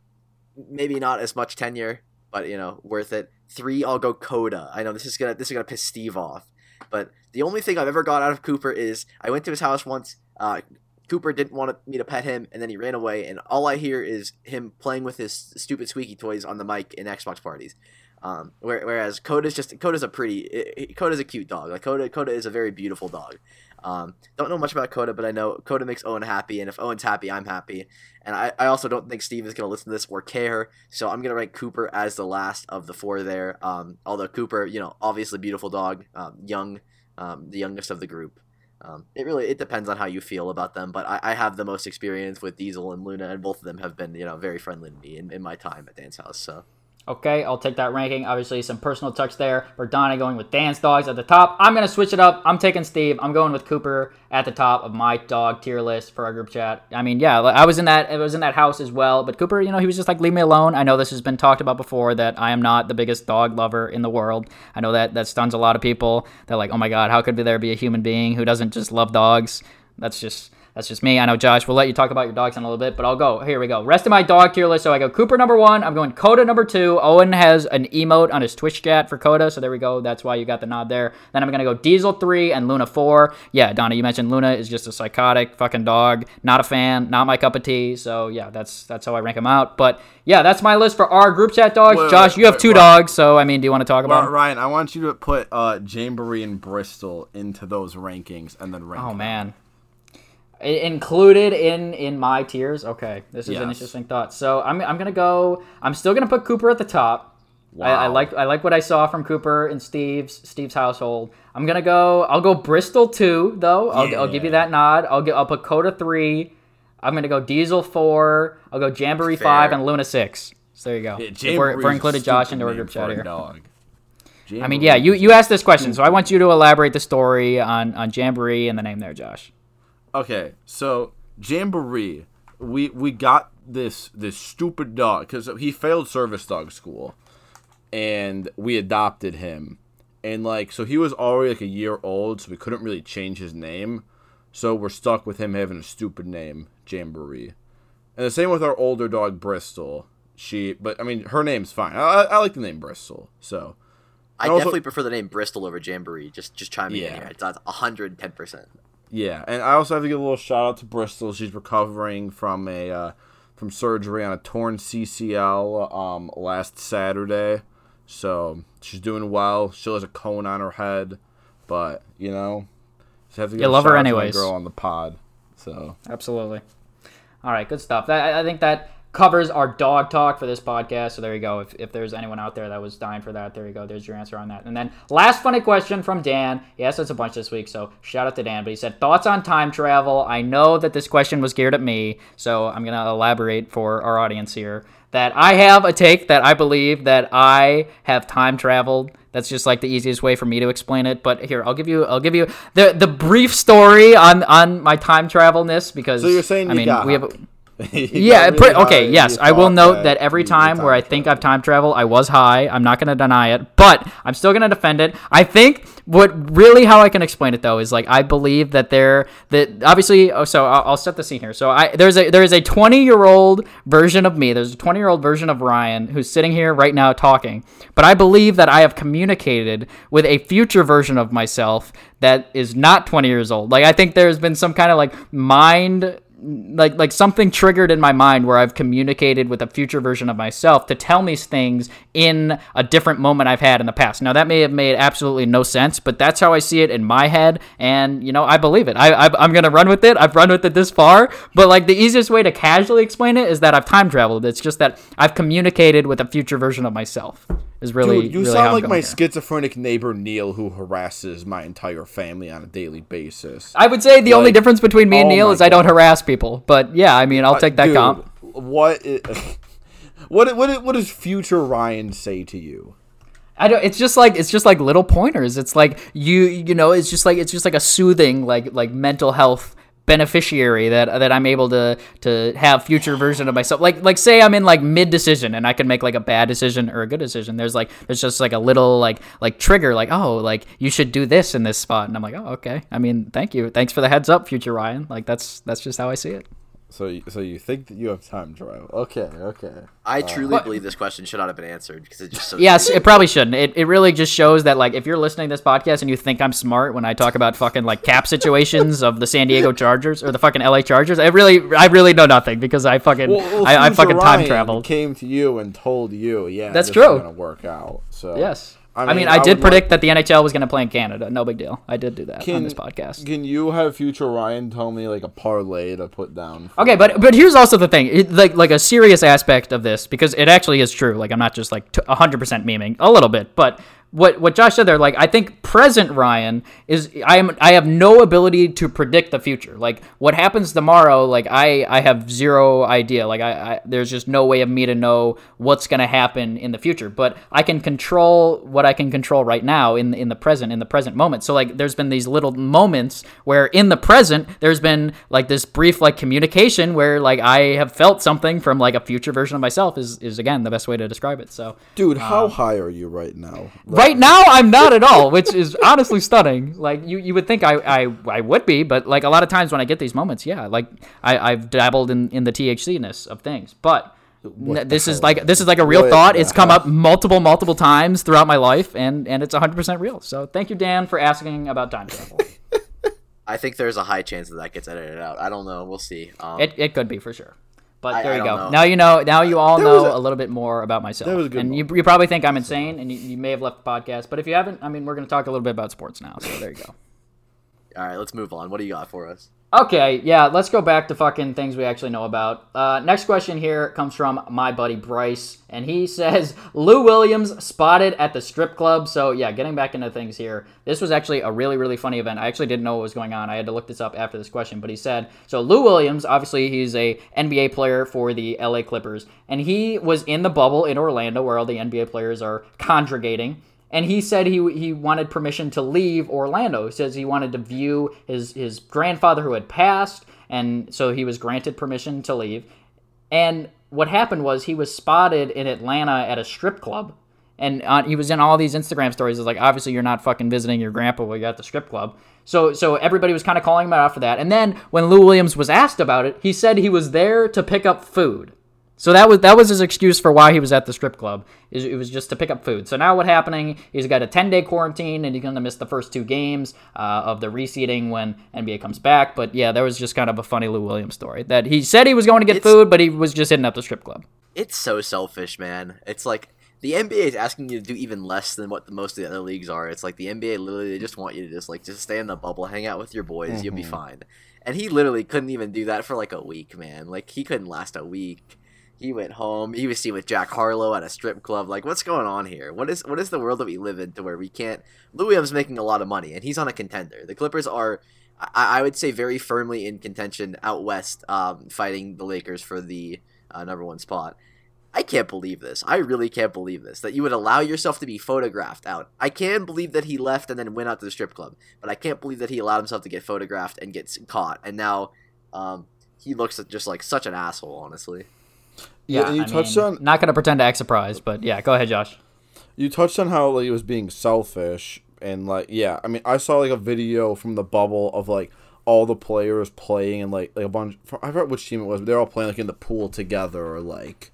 maybe not as much tenure, but you know, worth it. Three, I'll go Coda. I know this is gonna this is gonna piss Steve off, but the only thing I've ever got out of Cooper is I went to his house once. Uh, Cooper didn't want me to pet him, and then he ran away. And all I hear is him playing with his stupid squeaky toys on the mic in Xbox parties. Um, whereas Coda's just Coda's a pretty i- i- Coda's a cute dog. Like Coda Coda is a very beautiful dog. Um, don't know much about Coda, but I know Coda makes Owen happy, and if Owen's happy, I'm happy. And I, I also don't think Steve is going to listen to this or care, so I'm going to rank Cooper as the last of the four there. Um, although Cooper, you know, obviously beautiful dog, um, young, um, the youngest of the group. Um, it really it depends on how you feel about them, but I, I have the most experience with Diesel and Luna, and both of them have been you know very friendly to me in, in my time at Dan's house. So Okay, I'll take that ranking. Obviously, some personal touch there Donnie going with Dan's dogs at the top. I'm going to switch it up. I'm taking Steve. I'm going with Cooper at the top of my dog tier list for our group chat. I mean, yeah, I was in that I was in that house as well, but Cooper, you know, he was just like leave me alone. I know this has been talked about before that I am not the biggest dog lover in the world. I know that that stuns a lot of people. They're like, "Oh my god, how could there be a human being who doesn't just love dogs?" That's just that's just me. I know, Josh. We'll let you talk about your dogs in a little bit, but I'll go. Here we go. Rest of my dog tier list. So I go Cooper number one. I'm going Coda number two. Owen has an emote on his Twitch chat for Coda, so there we go. That's why you got the nod there. Then I'm gonna go Diesel three and Luna four. Yeah, Donna, you mentioned Luna is just a psychotic fucking dog. Not a fan. Not my cup of tea. So yeah, that's that's how I rank them out. But yeah, that's my list for our group chat dogs. Wait, Josh, wait, you have wait, two dogs, so I mean, do you want to talk about? Them? Ryan, I want you to put uh, Jamboree and Bristol into those rankings and then rank. Oh them. man. Included in in my tiers. Okay, this is an interesting thought. So I'm, I'm gonna go. I'm still gonna put Cooper at the top. I, I like I like what I saw from Cooper and Steve's Steve's household. I'm gonna go. I'll go Bristol two though. I'll, I'll give you that nod. I'll get. I'll put Coda three. I'm gonna go Diesel four. I'll go Jamboree Fair. five and Luna six. So there you go. Yeah, if, we're, if we're included Josh into our group chat here. Dog. I mean, yeah, you you asked this question, so I want you to elaborate the story on on Jamboree and the name there, Josh. Okay, so Jamboree, we we got this this stupid dog because he failed service dog school, and we adopted him, and like so he was already like a year old, so we couldn't really change his name. So we're stuck with him having a stupid name, Jamboree. And the same with our older dog Bristol. She, but I mean, her name's fine. I, I like the name Bristol. So I also- definitely prefer the name Bristol over Jamboree. Just just in Yeah. here. It's hundred ten percent. Yeah, and I also have to give a little shout out to Bristol. She's recovering from a uh, from surgery on a torn CCL um, last Saturday, so she's doing well. She has a cone on her head, but you know, just have to give You a love her anyways. girl on the pod. So Absolutely. All right, good stuff. That, I think that covers our dog talk for this podcast. So there you go. If, if there's anyone out there that was dying for that, there you go. There's your answer on that. And then last funny question from Dan. Yes, it's a bunch this week, so shout out to Dan. But he said thoughts on time travel. I know that this question was geared at me, so I'm gonna elaborate for our audience here. That I have a take that I believe that I have time traveled. That's just like the easiest way for me to explain it. But here, I'll give you, I'll give you the the brief story on on my time travelness because So you're saying I you mean we have. hot. Yeah, Really okay, yes. I will note that that every time where I think I've time traveled, I was high. I'm not going to deny it, but I'm still going to defend it. I think what really how I can explain it though is like I believe that there that obviously oh, so I'll, I'll set the scene here. So I there's a there is a 20 year old version of me. There's a 20 year old version of Ryan who's sitting here right now talking. But I believe that I have communicated with a future version of myself that is not 20 years old. Like I think there's been some kind of like mind like like something triggered in my mind where I've communicated with a future version of myself to tell me things in a different moment I've had in the past. Now that may have made absolutely no sense, but that's how I see it in my head, and you know I believe it. I, I I'm gonna run with it. I've run with it this far, but like the easiest way to casually explain it is that I've time traveled. It's just that I've communicated with a future version of myself. Is really Dude, you really sound like my here. schizophrenic neighbor Neil, who harasses my entire family on a daily basis. I would say the only difference between me and oh Neil is I don't harass people, but yeah, I mean I'll uh, take that Dude, comp. What? what? What? What does future Ryan say to you? I don't. It's just like it's just like little pointers. It's like you you know. It's just like it's just like a soothing like like mental health beneficiary that that I'm able to to have future version of myself. Like like say I'm in like mid decision and I can make like a bad decision or a good decision. There's like there's just like a little like like trigger like oh like you should do this in this spot and I'm like oh okay. I mean thank you thanks for the heads up future Ryan. Like that's that's just how I see it. So, you- so you think that you have time travel? Okay, okay. I uh, truly believe this question should not have been answered because it just so. Yes, it probably shouldn't. It, it really just shows that like if you're listening to this podcast and you think I'm smart when I talk about fucking like cap situations of the San Diego Chargers or the fucking LA Chargers, I really I really know nothing because I fucking Well, well, I, I future fucking time Ryan traveled. Came to you and told you, yeah, That's this true. Is gonna work out. So Yes. I I mean, mean, I, I did predict like- that the NHL was going to play in Canada. No big deal. I did do that on this podcast. Can you have future Ryan tell me like a parlay to put down? Okay, but but here's also the thing, it, like like a serious aspect of this because it actually is true. Like I'm not just like 100% memeing, a little bit, but what what Josh said there, like I think present Ryan is I am I have no ability to predict the future. Like what happens tomorrow, like I I have zero idea. Like I, I there's just no way of me to know what's gonna happen in the future. But I can control what I can control right now in in the present in the present moment. So like there's been these little moments where in the present there's been like this brief like communication where like I have felt something from like a future version of myself is is again the best way to describe it. So dude, how Um, high are you right now? Right now I'm not at all, which is honestly stunning. Like you, you would think I, I, I would be, but like a lot of times when I get these moments, yeah, like I, I've dabbled in, in the THC-ness of things. But this is hell? like this is like a real What thought. It's come hell? up multiple multiple times throughout my life, and and it's 100 percent real. So thank you, Dan, for asking about time travel. I think there's a high chance that that gets edited out. I don't know. We'll see. Um, it, it could be for sure. But I- there you go. know. Now you know. Now you all That know a, a- little bit more about myself. that was a good and you, you probably think I'm insane, and you, you may have left the podcast. But if you haven't, I mean, we're going to talk a little bit about sports now. So there you go. all right, let's move on. What do you got for us? Okay, yeah, let's go back to fucking things we actually know about. Uh, next question here comes from my buddy Bryce, and he says Lou Williams spotted at the strip club. So yeah, getting back into things here, this was actually a really really funny event. I actually didn't know what was going on. I had to look this up after this question, but he said so. Lou Williams, obviously, he's a NBA player for the LA Clippers, and he was in the bubble in Orlando where all the NBA players are congregating and he said he he wanted permission to leave Orlando. He says he wanted to view his his grandfather who had passed, and so he was granted permission to leave. And what happened was he was spotted in Atlanta at a strip club, and he was in all these Instagram stories. It's like obviously you're not fucking visiting your grandpa while you're at the strip club. So so everybody was kind of calling him out for that. And then when Lou Williams was asked about it, he said he was there to pick up food. So that was that was his excuse for why he was at the strip club. It was just to pick up food. So now what's happening? He's got a 10 day quarantine and he's going to miss the first two games uh, of the reseeding when NBA comes back. But yeah, that was just kind of a funny Lou Williams story that he said he was going to get It's- food, but he was just hitting up the strip club. It's so selfish, man. It's like the NBA is asking you to do even less than what the, most of the other leagues are. It's like the NBA literally they just want you to just like just stay in the bubble, hang out with your boys, you'll be fine. And he literally couldn't even do that for like a week, man. Like he couldn't last a week. He went home. He was seen with Jack Harlow at a strip club. Like, what's going on here? What is what is the world that we live in to where we can't? Lou Williams making a lot of money, and he's on a contender. The Clippers are, I, I would say, very firmly in contention out west, um, fighting the Lakers for the uh, number one spot. I can't believe this. I really can't believe this. That you would allow yourself to be photographed out. I can believe that he left and then went out to the strip club, but I can't believe that he allowed himself to get photographed and gets caught. And now, um, he looks just like such an asshole. Honestly. Yeah, and you I touched mean, on Not going to pretend to act surprised, but yeah, go ahead, Josh. you touched on how like, he was being selfish and like yeah i mean i saw like a video from the bubble of like all the players playing and like like a bunch i forgot which team it was but they're all playing like in the pool together or like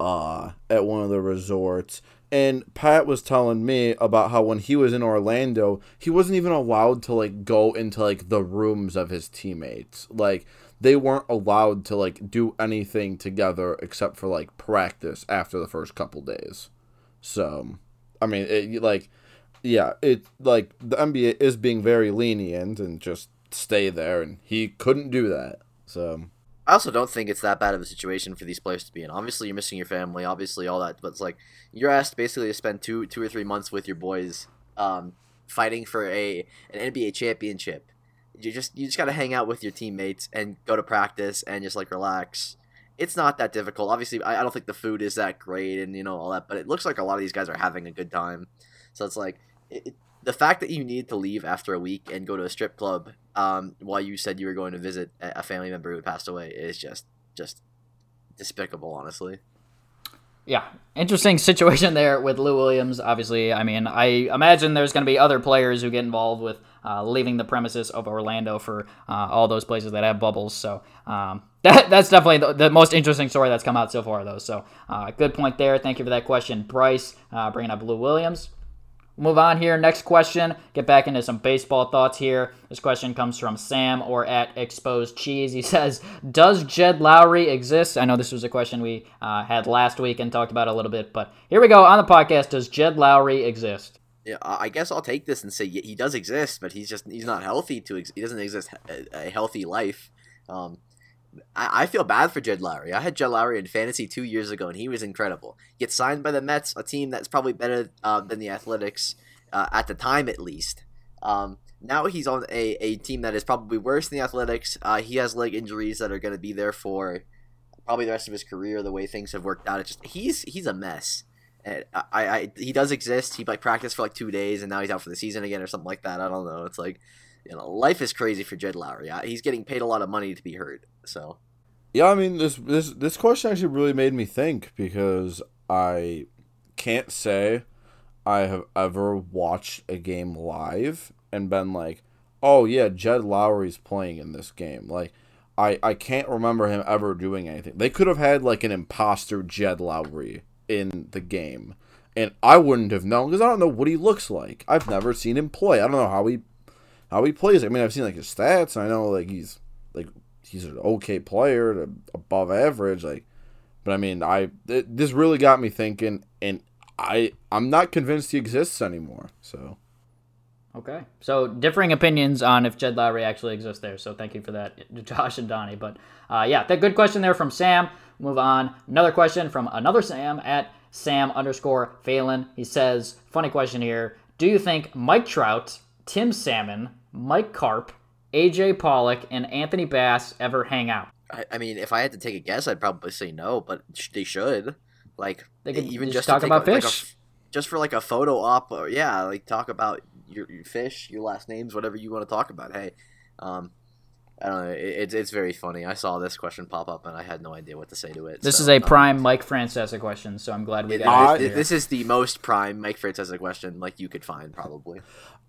uh at one of the resorts and pat was telling me about how when he was in orlando he wasn't even allowed to like go into like the rooms of his teammates like they weren't allowed to like do anything together except for like practice after the first couple days so, I mean, it, like, yeah, it like the NBA is being very lenient and just stay there, and he couldn't do that. So, I also don't think it's that bad of a situation for these players to be in. Obviously, you're missing your family, obviously all that, but it's like you're asked basically to spend two, two or three months with your boys, um, fighting for a an NBA championship. You just you just gotta hang out with your teammates and go to practice and just like relax. It's not that difficult. Obviously, I, I don't think the food is that great and you know all that, but it looks like a lot of these guys are having a good time. So it's like it, it- the fact that you need to leave after a week and go to a strip club um, while you said you were going to visit a family member who passed away is just just despicable, honestly. Yeah, interesting situation there with Lou Williams. Obviously, I mean, I imagine there's going to be other players who get involved with uh, leaving the premises of Orlando for uh, all those places that have bubbles. So um, that that's definitely the, the most interesting story that's come out so far, though. So uh, good point there. Thank you for that question, Bryce, uh, bringing up Lou Williams. Move on here. Next question. Get back into some baseball thoughts here. This question comes from Sam or at Exposed Cheese. He says, "Does Jed Lowrie exist?" I know this was a question we uh, had last week and talked about a little bit, but here we go on the podcast. Does Jed Lowrie exist? Yeah, I guess I'll take this and say he does exist, but he's just he's not healthy to ex- he doesn't exist a, a healthy life. Um, I, I feel bad for Jed Lowrie. I had Jed Lowrie in fantasy two years ago, and he was incredible. Gets signed by the Mets, a team that's probably better uh, than the Athletics uh, at the time, at least. Um, now he's on a, a team that is probably worse than the Athletics. Uh, he has leg injuries that are going to be there for probably the rest of his career. The way things have worked out, it's just he's he's a mess. And I, I, he does exist. He like practiced for like two days, and now he's out for the season again, or something like that. I don't know. It's like, you know, life is crazy for Jed Lowrie. He's getting paid a lot of money to be hurt. So yeah, I mean this this this question actually really made me think because I can't say I have ever watched a game live and been like, "Oh yeah, Jed Lowrie's playing in this game." Like I I can't remember him ever doing anything. They could have had like an imposter Jed Lowrie in the game. And I wouldn't have known because I don't know what he looks like. I've never seen him play. I don't know how he how he plays. I mean, I've seen like his stats. I know like he's he's an okay player, above average. Like, but I mean, I th- this really got me thinking, and I I'm not convinced he exists anymore. So Okay. So differing opinions on if Jed Lowrie actually exists there. So thank you for that, Josh and Donnie. But uh, yeah, that good question there from Sam. Move on. Another question from another Sam at Sam underscore Phelan. He says, funny question here. Do you think Mike Trout, Tim Salmon, Mike Carp, AJ Pollock, and Anthony Bass ever hang out? I, I mean, if I had to take a guess, I'd probably say no, but sh- they should. Like They could even just just, talk about a, like a fish. just for like a photo op, or yeah, like talk about your, your fish, your last names, whatever you want to talk about. Hey, um, I don't know. It, it's it's very funny. I saw this question pop up and I had no idea what to say to it. This so, is a um, prime Mike Francesa question, so I'm glad we got it- it. I- this is the most prime Mike Francesa question like you could find probably.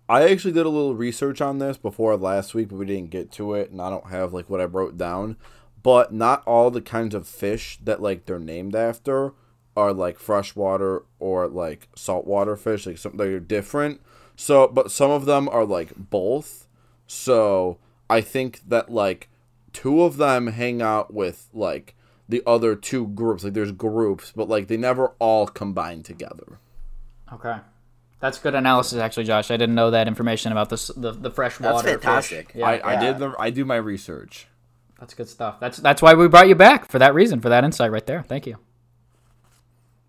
I actually did a little research on this before last week, but we didn't get to it, and I don't have like what I wrote down. But not all the kinds of fish that like they're named after are like freshwater or like saltwater fish. Like some they're different. So, but some of them are like both. So I think that like two of them hang out with like the other two groups. Like there's groups, but like they never all combine together. Okay. That's good analysis, actually, Josh. I didn't know that information about this, the the freshwater. That's fantastic. Fish. Yeah, I, I did the I do my research. that's good stuff. That's that's why we brought you back for that reason, for that insight right there. Thank you.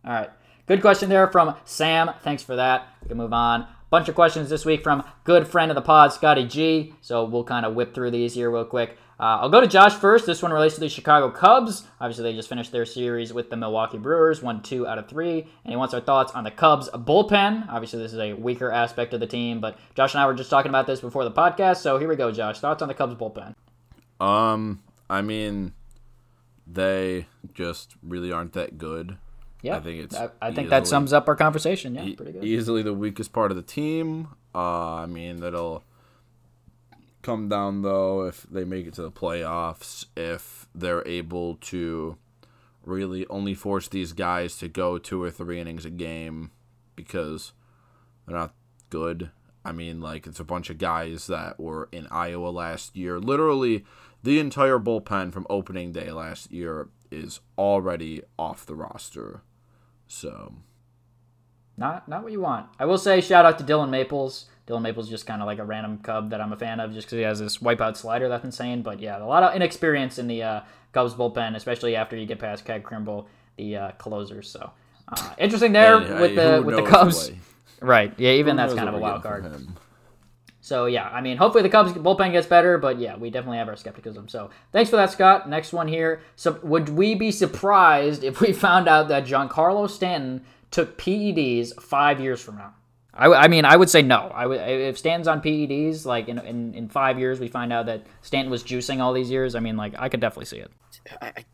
All right, good question there from Sam. Thanks for that. We can move on. Bunch of questions this week from good friend of the pod, Scotty G. So we'll kind of whip through these here real quick. Uh, I'll go to Josh first. This one relates to the Chicago Cubs. Obviously, they just finished their series with the Milwaukee Brewers, won two out of three. And he wants our thoughts on the Cubs bullpen. Obviously, this is a weaker aspect of the team, but Josh and I were just talking about this before the podcast. So here we go, Josh. Thoughts on the Cubs bullpen? Um, I mean, they just really aren't that good. Yeah, I think it's I, I think that sums up our conversation. Yeah, E- pretty good. easily the weakest part of the team. Uh, I mean, that'll come down though if they make it to the playoffs. If they're able to really only force these guys to go two or three innings a game because they're not good. I mean, like it's a bunch of guys that were in Iowa last year. Literally, the entire bullpen from opening day last year is already off the roster. So Not not what you want. I will say shout out to Dillon Maples. Dillon Maples is just kind of like a random Cub that I'm a fan of, just because he has this wipeout slider that's insane. But yeah, a lot of inexperience in the uh, Cubs bullpen, especially after you get past Craig Kimbrel, the uh, closers. So uh, interesting there Hey, with the with the Cubs. Right. Yeah. Even that's kind of a wild card. So yeah, I mean, hopefully the Cubs bullpen gets better, but yeah, we definitely have our skepticism. So thanks for that, Scott. Next one here. So would we be surprised if we found out that Giancarlo Stanton took PEDs five years from now? I, mean, I would say no. I would if Stanton's on PEDs, like in, in in five years, we find out that Stanton was juicing all these years. I mean, like I could definitely see it. I,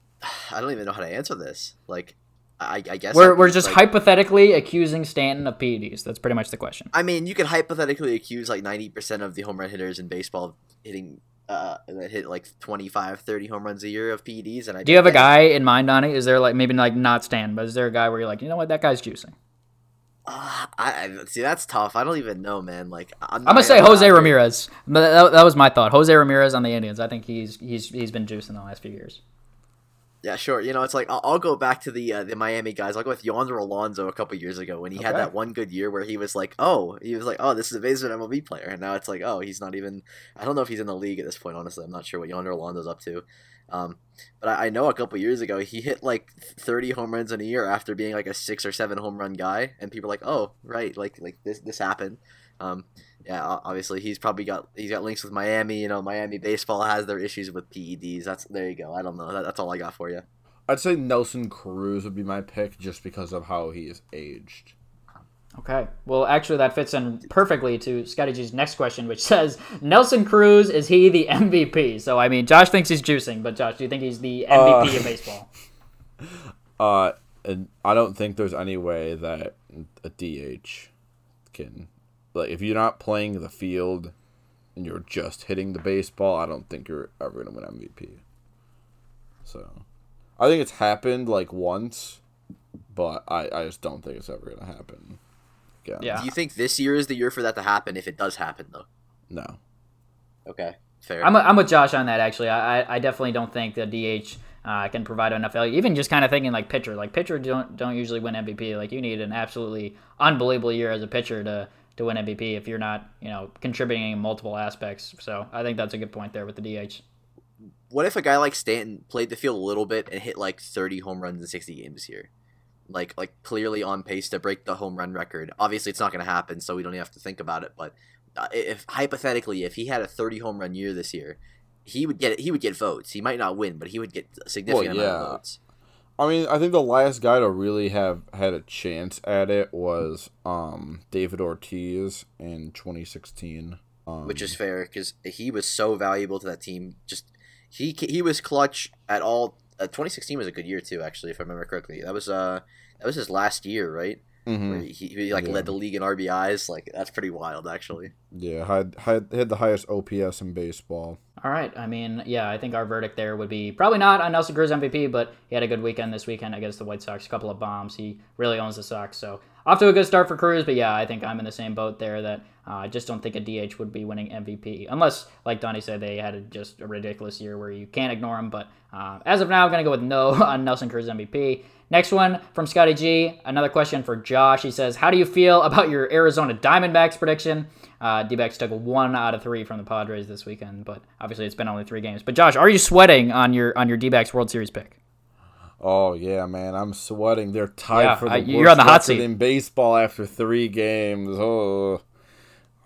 I don't even know how to answer this. Like, I, I guess We're we're just like, hypothetically accusing Stanton of PEDs. That's pretty much the question. I mean, you could hypothetically accuse like ninety percent of the home run hitters in baseball hitting uh that hit like 25, 30 home runs a year of PEDs. And I Do you have a guy in mind on it? Is there like maybe like not Stanton, but is there a guy where you're like, you know what, that guy's juicing? Uh, I, I see. That's tough. I don't even know, man. Like, I'm, I'm gonna say Jose Ramirez. But that, that was my thought. Jose Ramirez on the Indians. I think he's he's he's been juicing the last few years. Yeah, sure. You know, it's like I'll, I'll go back to the uh, the Miami guys. I'll go with Yonder Alonso a couple years ago when he had that one good year where he was like, oh, he was like, oh, this is a basement MLB player, and now it's like, oh, he's not even. I don't know if he's in the league at this point. Honestly, I'm not sure what Yonder Alonso's up to. Um, but I, I know a couple years ago he hit like 30 home runs in a year after being like a six or seven home run guy, and people are like, oh, right, like like this this happened. Um, yeah, obviously he's probably got he's got links with Miami. You know, Miami baseball has their issues with PEDs. That's there you go. I don't know. That, that's all I got for you. I'd say Nelson Cruz would be my pick just because of how he is aged. Okay. Well, actually, that fits in perfectly to Scotty G's next question, which says Nelson Cruz is he the MVP? So I mean, Josh thinks he's juicing, but Josh, do you think he's the MVP Uh, of baseball? Uh, and I don't think there's any way that a DH can, like, if you're not playing the field and you're just hitting the baseball, I don't think you're ever gonna win MVP. So, I think it's happened like once, but I, I just don't think it's ever gonna happen. Again. Yeah. Do you think this year is the year for that to happen? If it does happen, though. No. Okay, fair. I'm, I'm with Josh on that. Actually, I I- I definitely don't think the DH uh, can provide enough value. Even just kind of thinking like pitcher, like pitcher don't don't usually win MVP. Like you need an absolutely unbelievable year as a pitcher to to win MVP if you're not you know contributing in multiple aspects. So I think that's a good point there with the DH. what if a guy like Stanton played the field a little bit and hit like 30 home runs in 60 games this year? Like, like clearly on pace to break the home run record. Obviously, it's not going to happen, so we don't even have to think about it. But uh, if hypothetically, if he had a 30 home run year this year, he would get he would get votes. He might not win, but he would get a significant Well, amount of yeah. votes. I mean, I think the last guy to really have had a chance at it was um, David Ortiz in 2016. Um, which is fair because he was so valuable to that team. Just he he was clutch at all. Uh, 2016 was a good year too, actually, if I remember correctly. That was uh that was his last year, right? Mhm. Where he, he like Yeah. led the league in RBIs. Like that's pretty wild, actually. yeah, had, had had the highest OPS in baseball. All right. I mean, yeah, I think our verdict there would be probably not on Nelson Cruz MVP, but he had a good weekend this weekend against the White Sox. A couple of bombs. He really owns the Sox. So off to a good start for Cruz. But yeah, I think I'm in the same boat there that uh, I just don't think a DH would be winning MVP unless, like Donnie said, they had a, just a ridiculous year where you can't ignore him. But uh, as of now, I'm going to go with no on Nelson Cruz MVP. Next one from Scotty G. Another question for Josh. He says, How do you feel about your Arizona Diamondbacks prediction? Uh, D backs took one out of three from the Padres this weekend, but obviously it's been only three games. But Josh, are you sweating on your on your D backs World Series pick? Oh yeah, man, I'm sweating. They're tied Yeah, for the I- worst you're on the hot seat. in baseball after three games. Oh,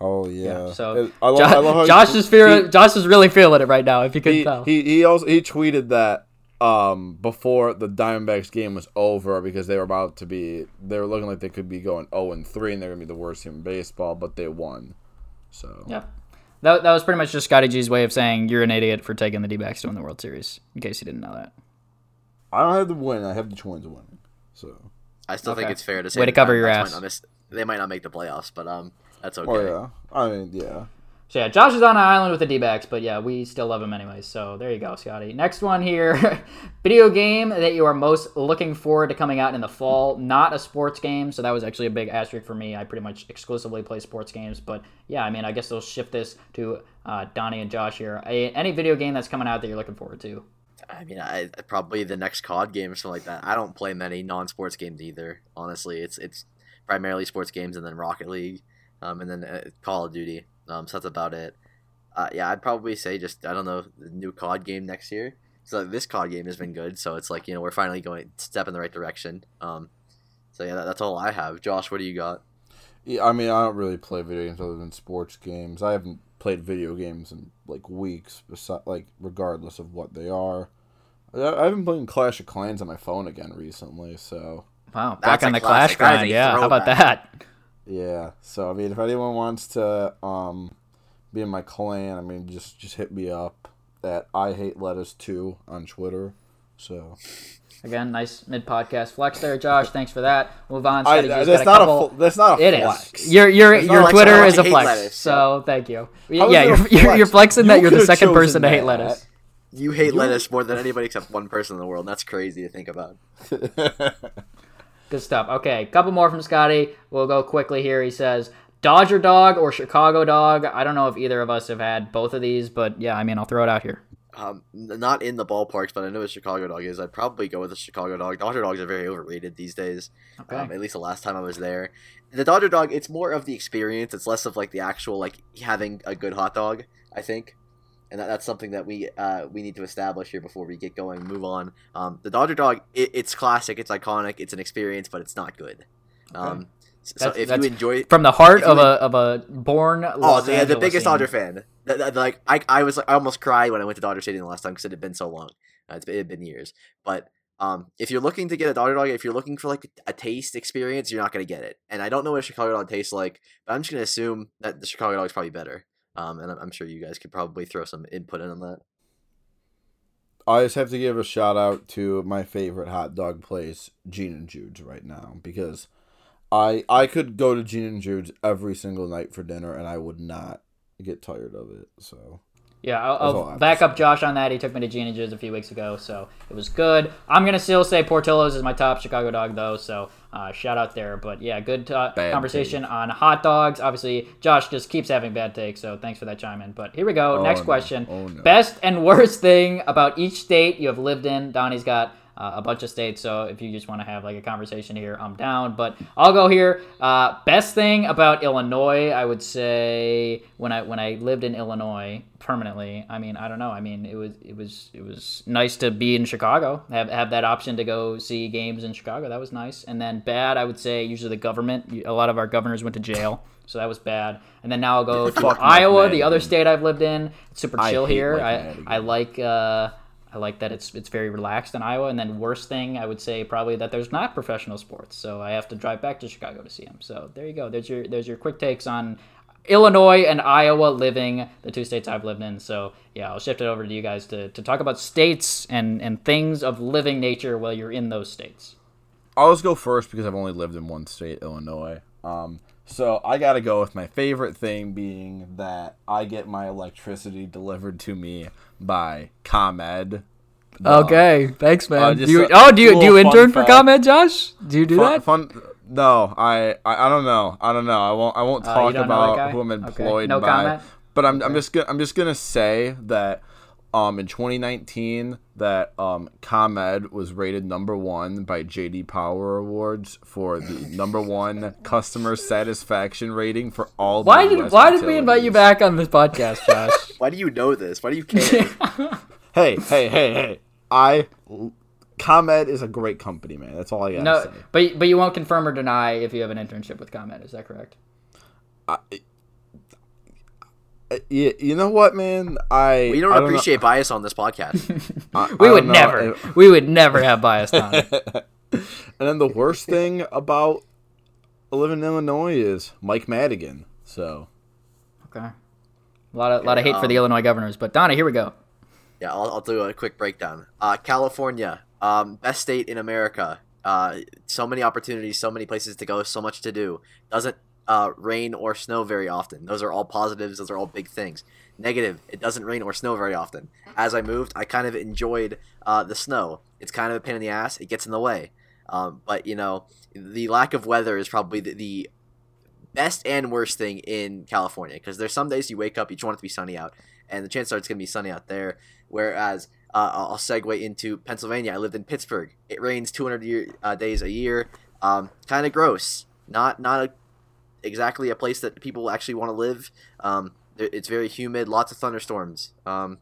oh yeah. So I love- Jo- I love Josh is feeling, Josh is really feeling it right now. If you could he, tell, he he also he tweeted that um before the Diamondbacks game was over because they were about to be they were looking like they could be going 0 and 3 and they're going to be the worst team in baseball, but they won. So Yep. That, that was pretty much just Scotty G's way of saying you're an idiot for taking the D backs to win the World Series. In case you didn't know that. I don't have the win. I have the Twins winning. So I still Okay. think it's fair to say Way to cover your ass. Might miss, they might not make the playoffs, but um, that's okay. oh yeah. I mean yeah. So yeah, Josh is on an island with the D-backs, but yeah, we still love him anyway. So there you go, Scotty. Next one here, video game that you are most looking forward to coming out in the fall. Not a sports game, so that was actually a big asterisk for me. I pretty much exclusively play sports games, but yeah, I mean, I guess they'll shift this to uh, Donnie and Josh here. A, any video game that's coming out that you're looking forward to? I mean, I probably the next COD game or something like that. I don't play many non-sports games either. Honestly, it's it's primarily sports games and then Rocket League, um, and then uh, Call of Duty. Um, so that's about it. Uh, yeah, I'd probably say just I don't know the new COD game next year. So this COD game has been good. So it's like you know we're finally going step in the right direction. Um, so yeah, that, that's all I have. Josh, what do you got? Yeah, I mean, I don't really play video games other than sports games. I haven't played video games in like weeks, besi- like regardless of what they are. I- I've been playing Clash of Clans on my phone again recently, so Wow, back That's on the Clash classic. That is grind. a Yeah, how about that? Yeah. So I mean, if anyone wants to um be in my clan, I mean, just just hit me up at I hate lettuce two on Twitter. So Again, nice mid podcast flex there, Josh. Thanks for that. Move on. I, Scotty G's that's not couple- a fl- that's not a It is. flex. Your your your like Twitter someone is a flex. lettuce, so thank you. How is yeah, you're, you're flex? you're flexing that You you're the second person chosen to hate lettuce. You hate You- lettuce more than anybody except one person in the world. That's crazy to think about. Good stuff. Okay, couple more from Scotty. We'll go quickly here. He says Dodger dog or Chicago dog. I don't know if either of us have had both of these, but yeah, I mean, I'll throw it out here. Um, not in the ballparks, but I know what Chicago dog is. I'd probably go with the Chicago dog. Dodger dogs are very overrated these days. Okay. Um, at least the last time I was there, the Dodger dog. It's more of the experience. It's less of like the actual like having a good hot dog. I think, and that, that's something that we uh, we need to establish here before we get going. Move on. Um, the Dodger dog. It, it's classic. It's iconic. It's an experience, but it's not good. Um, so That's- if that's you enjoy From the heart of would- a of a born Oh, yeah, the biggest Dodger fan. That- that- like I, I was, I almost cried when I went to Dodger Stadium the last time because it had been so long. Uh, it's been, it had been years. But um, if you're looking to get a Dodger dog, if you're looking for like a taste experience, you're not gonna get it. And I don't know what a Chicago dog tastes like, but I'm just gonna assume that the Chicago dog is probably better. Um, and I'm, sure you guys could probably throw some input in on that. I just have to give a shout out to my favorite hot dog place, Gene and Jude's, right now because I I could go to Gene and Jude's every single night for dinner and I would not get tired of it. So Yeah, I'll, I'll back up Josh on that. He took me to Gene and Jude's a few weeks ago, so it was good. I'm gonna still say Portillo's is my top Chicago dog, though. So uh, shout out there. But yeah, good uh, conversation on hot dogs. Obviously, Josh just keeps having bad takes, so thanks for that chime in. But here we go. Oh, Next no. question: Oh, no. Best and worst thing about each state you have lived in. Donnie's got. Uh, a bunch of states, so if you just want to have like a conversation here, I'm down. But I'll go here. Uh, best thing about Illinois, I would say, when I when I lived in Illinois permanently. I mean, I don't know. I mean, it was it was it was nice to be in Chicago, have have that option to go see games in Chicago. That was nice. And then bad, I would say, usually the government. A lot of our governors went to jail. So that was bad. And then now I'll go to Iowa, the other state I've lived in. It's super chill hate here. I, I like uh, I like that it's it's very relaxed in Iowa. And then worst thing I would say probably that there's not professional sports, so I have to drive back to Chicago to see them. So there you go. There's your there's your quick takes on Illinois and Iowa living, the two states I've lived in. So yeah, I'll shift it over to you guys to, to talk about states and, and things of living nature while you're in those states. I'll just go first because I've only lived in one state, Illinois. Um, so I gotta go with my favorite thing being that I get my electricity delivered to me by ComEd. Uh, okay, thanks, man. uh, do you, oh, do you do you intern for. ComEd, Josh? Do you do fun, that? fun. No, I, I I don't know. I don't know. I won't I won't Uh, talk that about who I'm Okay. employed No by. comment? But I'm I'm just gonna I'm just gonna say that um in 2019 that um ComEd was rated number one by JD Power Awards for the number one customer satisfaction rating for all. Why did Midwest why did we invite you back on this podcast, Josh? Why do you know this? Why do you care? Hey hey hey hey! I ComEd is a great company, man. That's all I gotta no, say. but but you won't confirm or deny if you have an internship with ComEd. Is that correct? I, you, you know what, man? I we don't I know- appreciate bias on this podcast. I- We I would know never, if- we would never have bias on it. and then the worst thing about living in Illinois is Mike Madigan. So Okay, a lot of lot of Okay, hate for the um, Illinois governors, but Donna, here we go. Yeah, I'll, I'll do a quick breakdown. Uh, California, um, best state in America. Uh, so many opportunities, so many places to go, so much to do. Doesn't uh, rain or snow very often. Those are all positives. Those are all big things. Negative, it doesn't rain or snow very often. As I moved, I kind of enjoyed uh, the snow. It's kind of a pain in the ass. It gets in the way. Um, but you know, the lack of weather is probably the, the best and worst thing in California because there's some days you wake up, you just want it to be sunny out, and the chances are it's going to be sunny out there. Whereas uh, I'll segue into Pennsylvania. I lived in Pittsburgh. It rains 200 year, uh, days a year. Um, kind of gross. Not not a, exactly a place that people actually want to live. Um, it's very humid. Lots of thunderstorms. Um,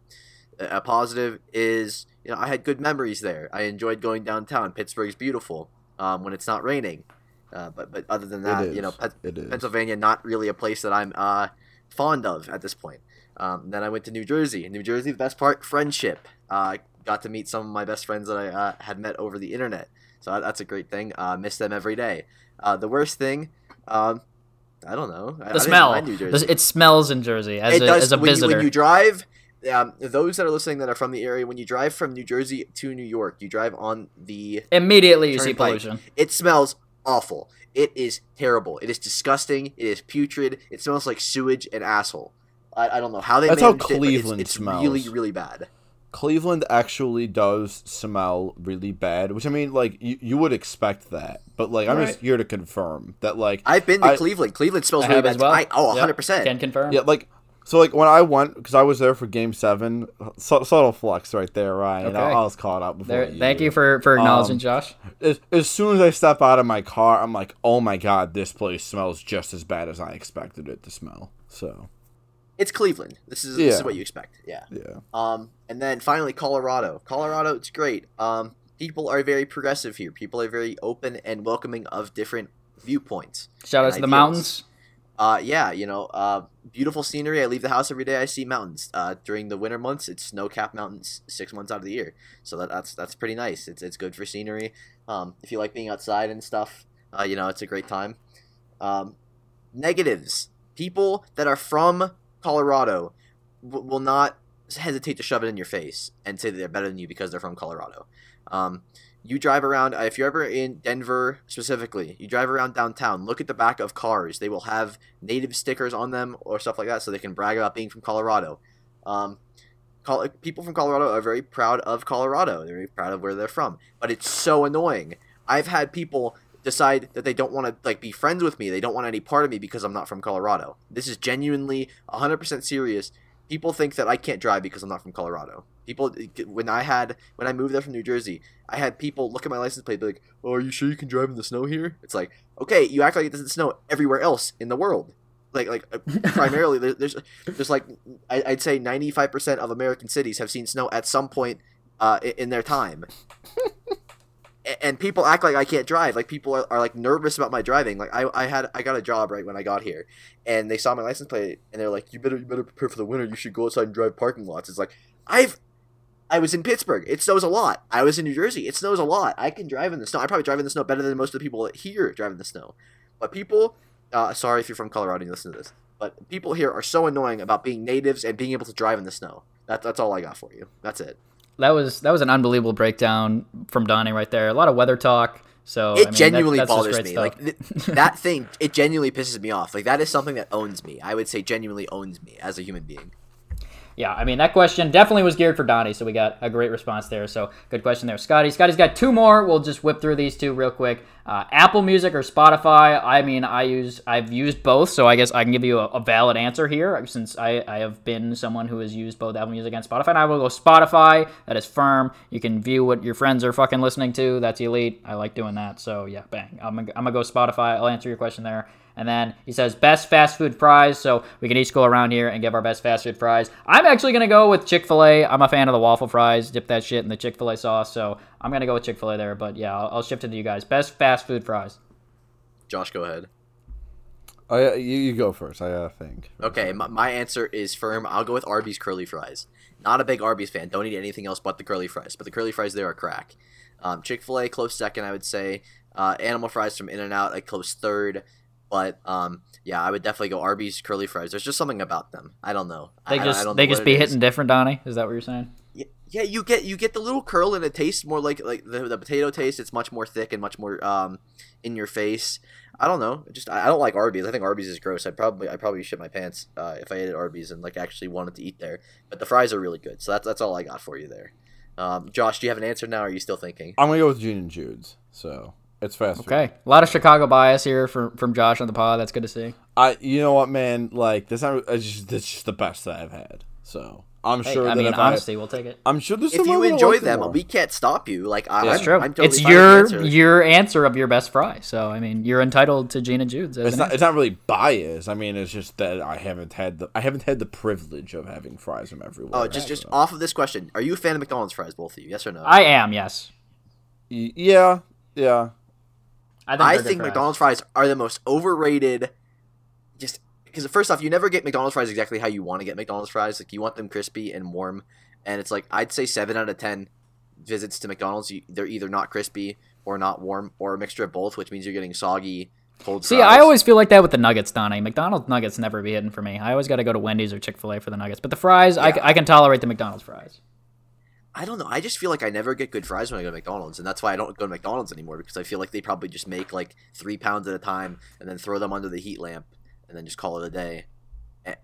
a positive is you know I had good memories there. I enjoyed going downtown. Pittsburgh's beautiful um, when it's not raining. Uh, but but other than that, you know, is. Pen- it is. Pennsylvania not really a place that I'm uh, fond of at this point. Um, then I went to New Jersey. In New Jersey, the best part, friendship. Uh, got to meet some of my best friends that I uh, had met over the internet. So that's a great thing. Uh, miss them every day. Uh, the worst thing, um, I don't know. I- I The smell. mind New Jersey. It smells in Jersey as it a, does as a when, you, visitor. when you drive. Um, those that are listening that are from the area, when you drive from New Jersey to New York, you drive on the Immediately, you see Turnpike. pollution. it smells awful. It is terrible. It is disgusting. It is putrid. It smells like sewage and asshole. I, I don't know how they. That's how managed it, Cleveland it's, it's smells. really, really bad. Cleveland actually does smell really bad, which I mean, like you, you would expect that, but like I'm just here to confirm that, like I've been to I- Cleveland. Cleveland smells I really bad. as well. I, oh, Yep. 100 percent. Can confirm. yeah, like so like when I went because I was there for Game Seven, su- subtle flux right there, Ryan. I, Okay. I was caught up before. There, thank you for for acknowledging Um, Josh. As, as soon as I step out of my car, I'm like, oh my god, this place smells just as bad as I expected it to smell. So It's Cleveland. This is this is what you expect. Yeah. yeah, Um, and then finally Colorado. Colorado, it's great. Um, people are very progressive here. People are very open and welcoming of different viewpoints. Shout out to the mountains. Uh, yeah, you know, uh, beautiful scenery. I leave the house every day. I see mountains. Uh, during the winter months, it's snow-capped mountains six months out of the year. So that, that's that's pretty nice. It's it's good for scenery. Um, if you like being outside and stuff, uh, you know, it's a great time. Um, negatives: people that are from Colorado w- will not hesitate to shove it in your face and say that they're better than you because they're from Colorado. Um, you drive around uh, if you're ever in denver specifically you drive around downtown look at the back of cars. They will have native stickers on them or stuff like that so they can brag about being from colorado. Um, people from colorado are very proud of colorado. They're very proud of where they're from. But it's so annoying. I've had people decide that they don't want to like be friends with me they don't want any part of me because i'm not from colorado this is genuinely 100% serious people think that i can't drive because i'm not from colorado people when i had when i moved there from new jersey I had people look at my license plate, be like, "Oh, are you sure you can drive in the snow here?" It's like, okay, you act like it doesn't snow everywhere else in the world. Like, like uh, primarily, there's there's like I'd say 95 percent of American cities have seen snow at some point uh, in their time. And people act like I can't drive. Like people are, are like nervous about my driving. Like I, I had I got a job right when I got here, and they saw my license plate and they're like, "You better you better prepare for the winter. You should go outside and drive parking lots." It's like I've I was in Pittsburgh. It snows a lot. I was in New Jersey. It snows a lot. I can drive in the snow. I probably drive in the snow better than most of the people here drive in the snow. But people, uh, sorry if you're from Colorado and you listen to this, But people here are so annoying about being natives and being able to drive in the snow. That, that's all I got for you. That's it. That was that was an unbelievable breakdown from Donnie right there. A lot of weather talk. So It I mean, genuinely just bothers me. stuff. Like th- that thing, it genuinely pisses me off. Like that is something that owns me. I would say genuinely owns me as a human being. Yeah, I mean that question definitely was geared for Donnie, so we got a great response there. So good question there, Scotty. Scotty's got two more. We'll just whip through these two real quick. Uh, Apple Music or Spotify? I mean, I use I've used both, so I guess I can give you a, a valid answer here since I, I have been someone who has used both Apple Music and Spotify. And I will go Spotify. That is firm. You can view what your friends are fucking listening to. That's elite. I like doing that. So yeah, bang. I'm gonna, I'm gonna go Spotify. I'll answer your question there. And then he says best fast food fries. So we can each go around here and give our best fast food fries. I'm actually gonna go with Chick Fil A. I'm a fan of the waffle fries. Dip that shit in the Chick Fil A sauce. So I'm gonna go with Chick Fil A there. But yeah, I'll, I'll shift it to you guys. Best fast food fries. Josh, go ahead. Oh, yeah, you, you go first. I gotta think. Okay, my, my answer is firm. I'll go with Arby's curly fries. Not a big Arby's fan. Don't eat anything else but the curly fries. But the curly fries there are crack. Um, Chick Fil A close second, I would say. Uh, animal fries from In and Out a close third. But um, yeah, I would definitely go Arby's curly fries. There's just something about them. I don't know. They I- I just don't they know just be it is. hitting different, Donnie. Is that what you're saying? Yeah, yeah, you get you get the little curl and it tastes more like like the, the potato taste. It's much more thick and much more um in your face. I don't know. Just I, I don't like Arby's. I think Arby's is gross. I'd probably I probably shit my pants uh, if I ate at Arby's and like actually wanted to eat there. But the fries are really good. So that's that's all I got for you there. Um, Josh, do you have an answer now? Or are you still thinking? I'm gonna go with Gene and Jude's. So it's fast. Okay, a lot of Chicago bias here from from Josh on the pod. That's good to see. I, you know what, man? Like this, not, it's just, it's just the best that I've had. So I'm Hey, sure I that mean, if I- we'll take it. I'm sure there's If some I you would've enjoy liked them, more. we can't stop you. Like I, That's I'm, true. I'm totally it's your the answer. your answer of your best fry. So I mean, you're entitled to Gene and Jude's. It's not. answer. It's not really bias. I mean, it's just that I haven't had the. I haven't had the privilege of having fries from everywhere. Oh, just just off of this question, are you a fan of McDonald's fries, both of you? Yes or no? I am. Yes, Y- yeah, yeah. I think, I think fries. McDonald's fries are the most overrated. Just because first off, you never get McDonald's fries exactly how you want to get McDonald's fries. Like you want them crispy and warm, and it's like I'd say seven out of ten visits to McDonald's, you, they're either not crispy or not warm or a mixture of both, which means you're getting soggy cold. See, fries. I always feel like that with the nuggets, Donnie. McDonald's nuggets never be hidden for me. I always got to go to Wendy's or Chick Fil A for the nuggets. But the fries, I, I can tolerate the McDonald's fries. I don't know. I just feel like I never get good fries when I go to McDonald's, and that's why I don't go to McDonald's anymore because I feel like they probably just make like three pounds at a time and then throw them under the heat lamp and then just call it a day.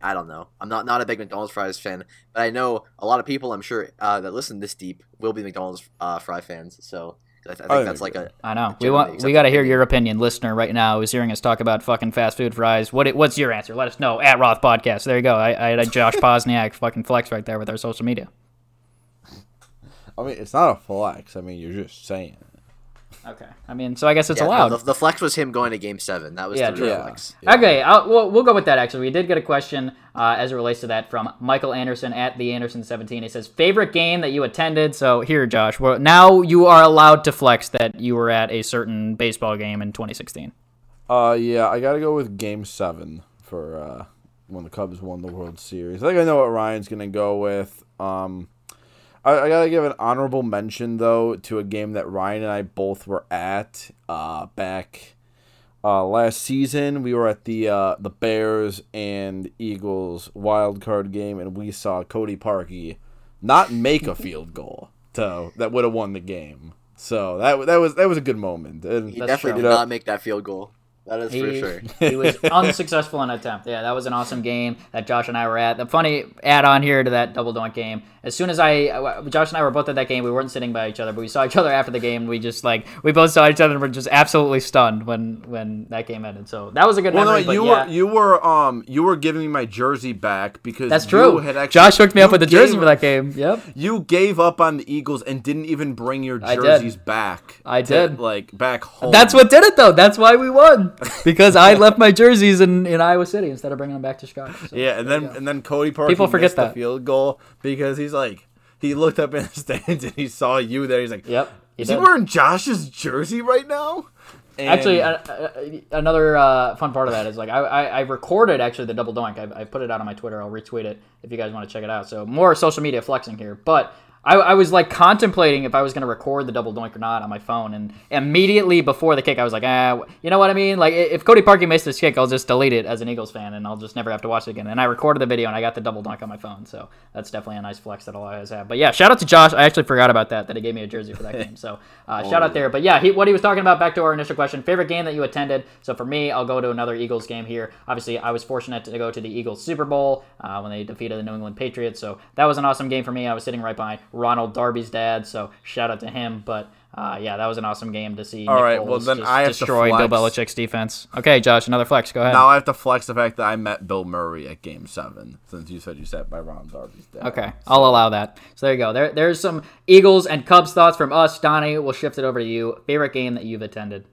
I don't know. I'm not not a big McDonald's fries fan, but I know a lot of people. I'm sure uh, that listen this deep will be McDonald's uh, fry fans. So I, I think I that's like a I know. We want we got to hear your opinion, listener, right now who's hearing us talk about fucking fast food fries. What it, what's your answer? Let us know at Roth Podcast. There you go. I, I had a Josh Posniak fucking flex right there with our social media. I mean, it's not a flex. I mean, you're just saying. Okay. I mean, so I guess it's yeah, allowed. The, the flex was him going to Game Seven. That was Yeah, the real Yeah. flex. Yeah. Okay, I'll, we'll, we'll go with that. Actually, we did get a question uh, as it relates to that from Michael Anderson at the Anderson seventeen. He says favorite game that you attended. So here, Josh, well, now you are allowed to flex that you were at a certain baseball game in 2016. Uh, yeah, I gotta go with Game Seven for uh, when the Cubs won the World Series. I think I know what Ryan's gonna go with. Um, I, I gotta give an honorable mention though to a game that Ryan and I both were at uh, back uh, last season. We were at the uh, the Bears and Eagles wild card game, and we saw Cody Parkey not make a field goal to that would have won the game. So that that was that was a good moment. And He That's definitely true. did not make that field goal. That is for He, sure. he was unsuccessful in attempt. Yeah, that was an awesome game that Josh and I were at. The funny add on here to that double doink game. As soon as I, Josh and I were both at that game, we weren't sitting by each other, but we saw each other after the game. We just like we both saw each other and were just absolutely stunned when when that game ended. So that was a good Well, no, memory. but you yeah, were you were um you were giving me my jersey back because that's you true. Had actually, Josh hooked me up with the jersey for that game. Yep. You gave up on the Eagles and didn't even bring your I jerseys back. I to, did. like back home. That's what did it though. That's why we won because I left my jerseys in, in Iowa City instead of bringing them back to Chicago. So, Yeah, and then and then Cody Parkey People forget missed the that. field goal because he's like he looked up in the stands and he saw you there. He's like, Yep. he is he wearing Josh's jersey right now? And- Actually, uh, uh, another uh, fun part of that is like I, I, I recorded actually the double doink. I, I put it out on my Twitter. I'll retweet it if you guys want to check it out. So more social media flexing here, but I, I was like contemplating if I was going to record the double doink or not on my phone, and immediately before the kick, I was like, ah, you know what I mean? Like, if Cody Parkey missed this kick, I'll just delete it as an Eagles fan, and I'll just never have to watch it again. And I recorded the video, and I got the double doink on my phone, so that's definitely a nice flex that I'll always have. But yeah, shout out to Josh. I actually forgot about that, that he gave me a jersey for that game. So uh, shout out there. But yeah, he, what he was talking about, back to our initial question, favorite game that you attended. So for me, I'll go to another Eagles game here. Obviously, I was fortunate to go to the Eagles Super Bowl uh, when they defeated the New England Patriots, so that was an awesome game for me. I was sitting right behind Ronald Darby's dad, so shout out to him. But uh, yeah, that was an awesome game to see. All Nick right, well, then I have to destroy Bill. Belichick's defense. Okay, Josh, another flex. Go ahead. Now I have to flex the fact that I met Bill Murray at Game Seven, since you said you sat by Ron Darby's dad. Okay, I'll allow that. So there you go. There, there's some Eagles and Cubs thoughts from us. Donnie, we'll shift it over to you. Favorite game that you've attended?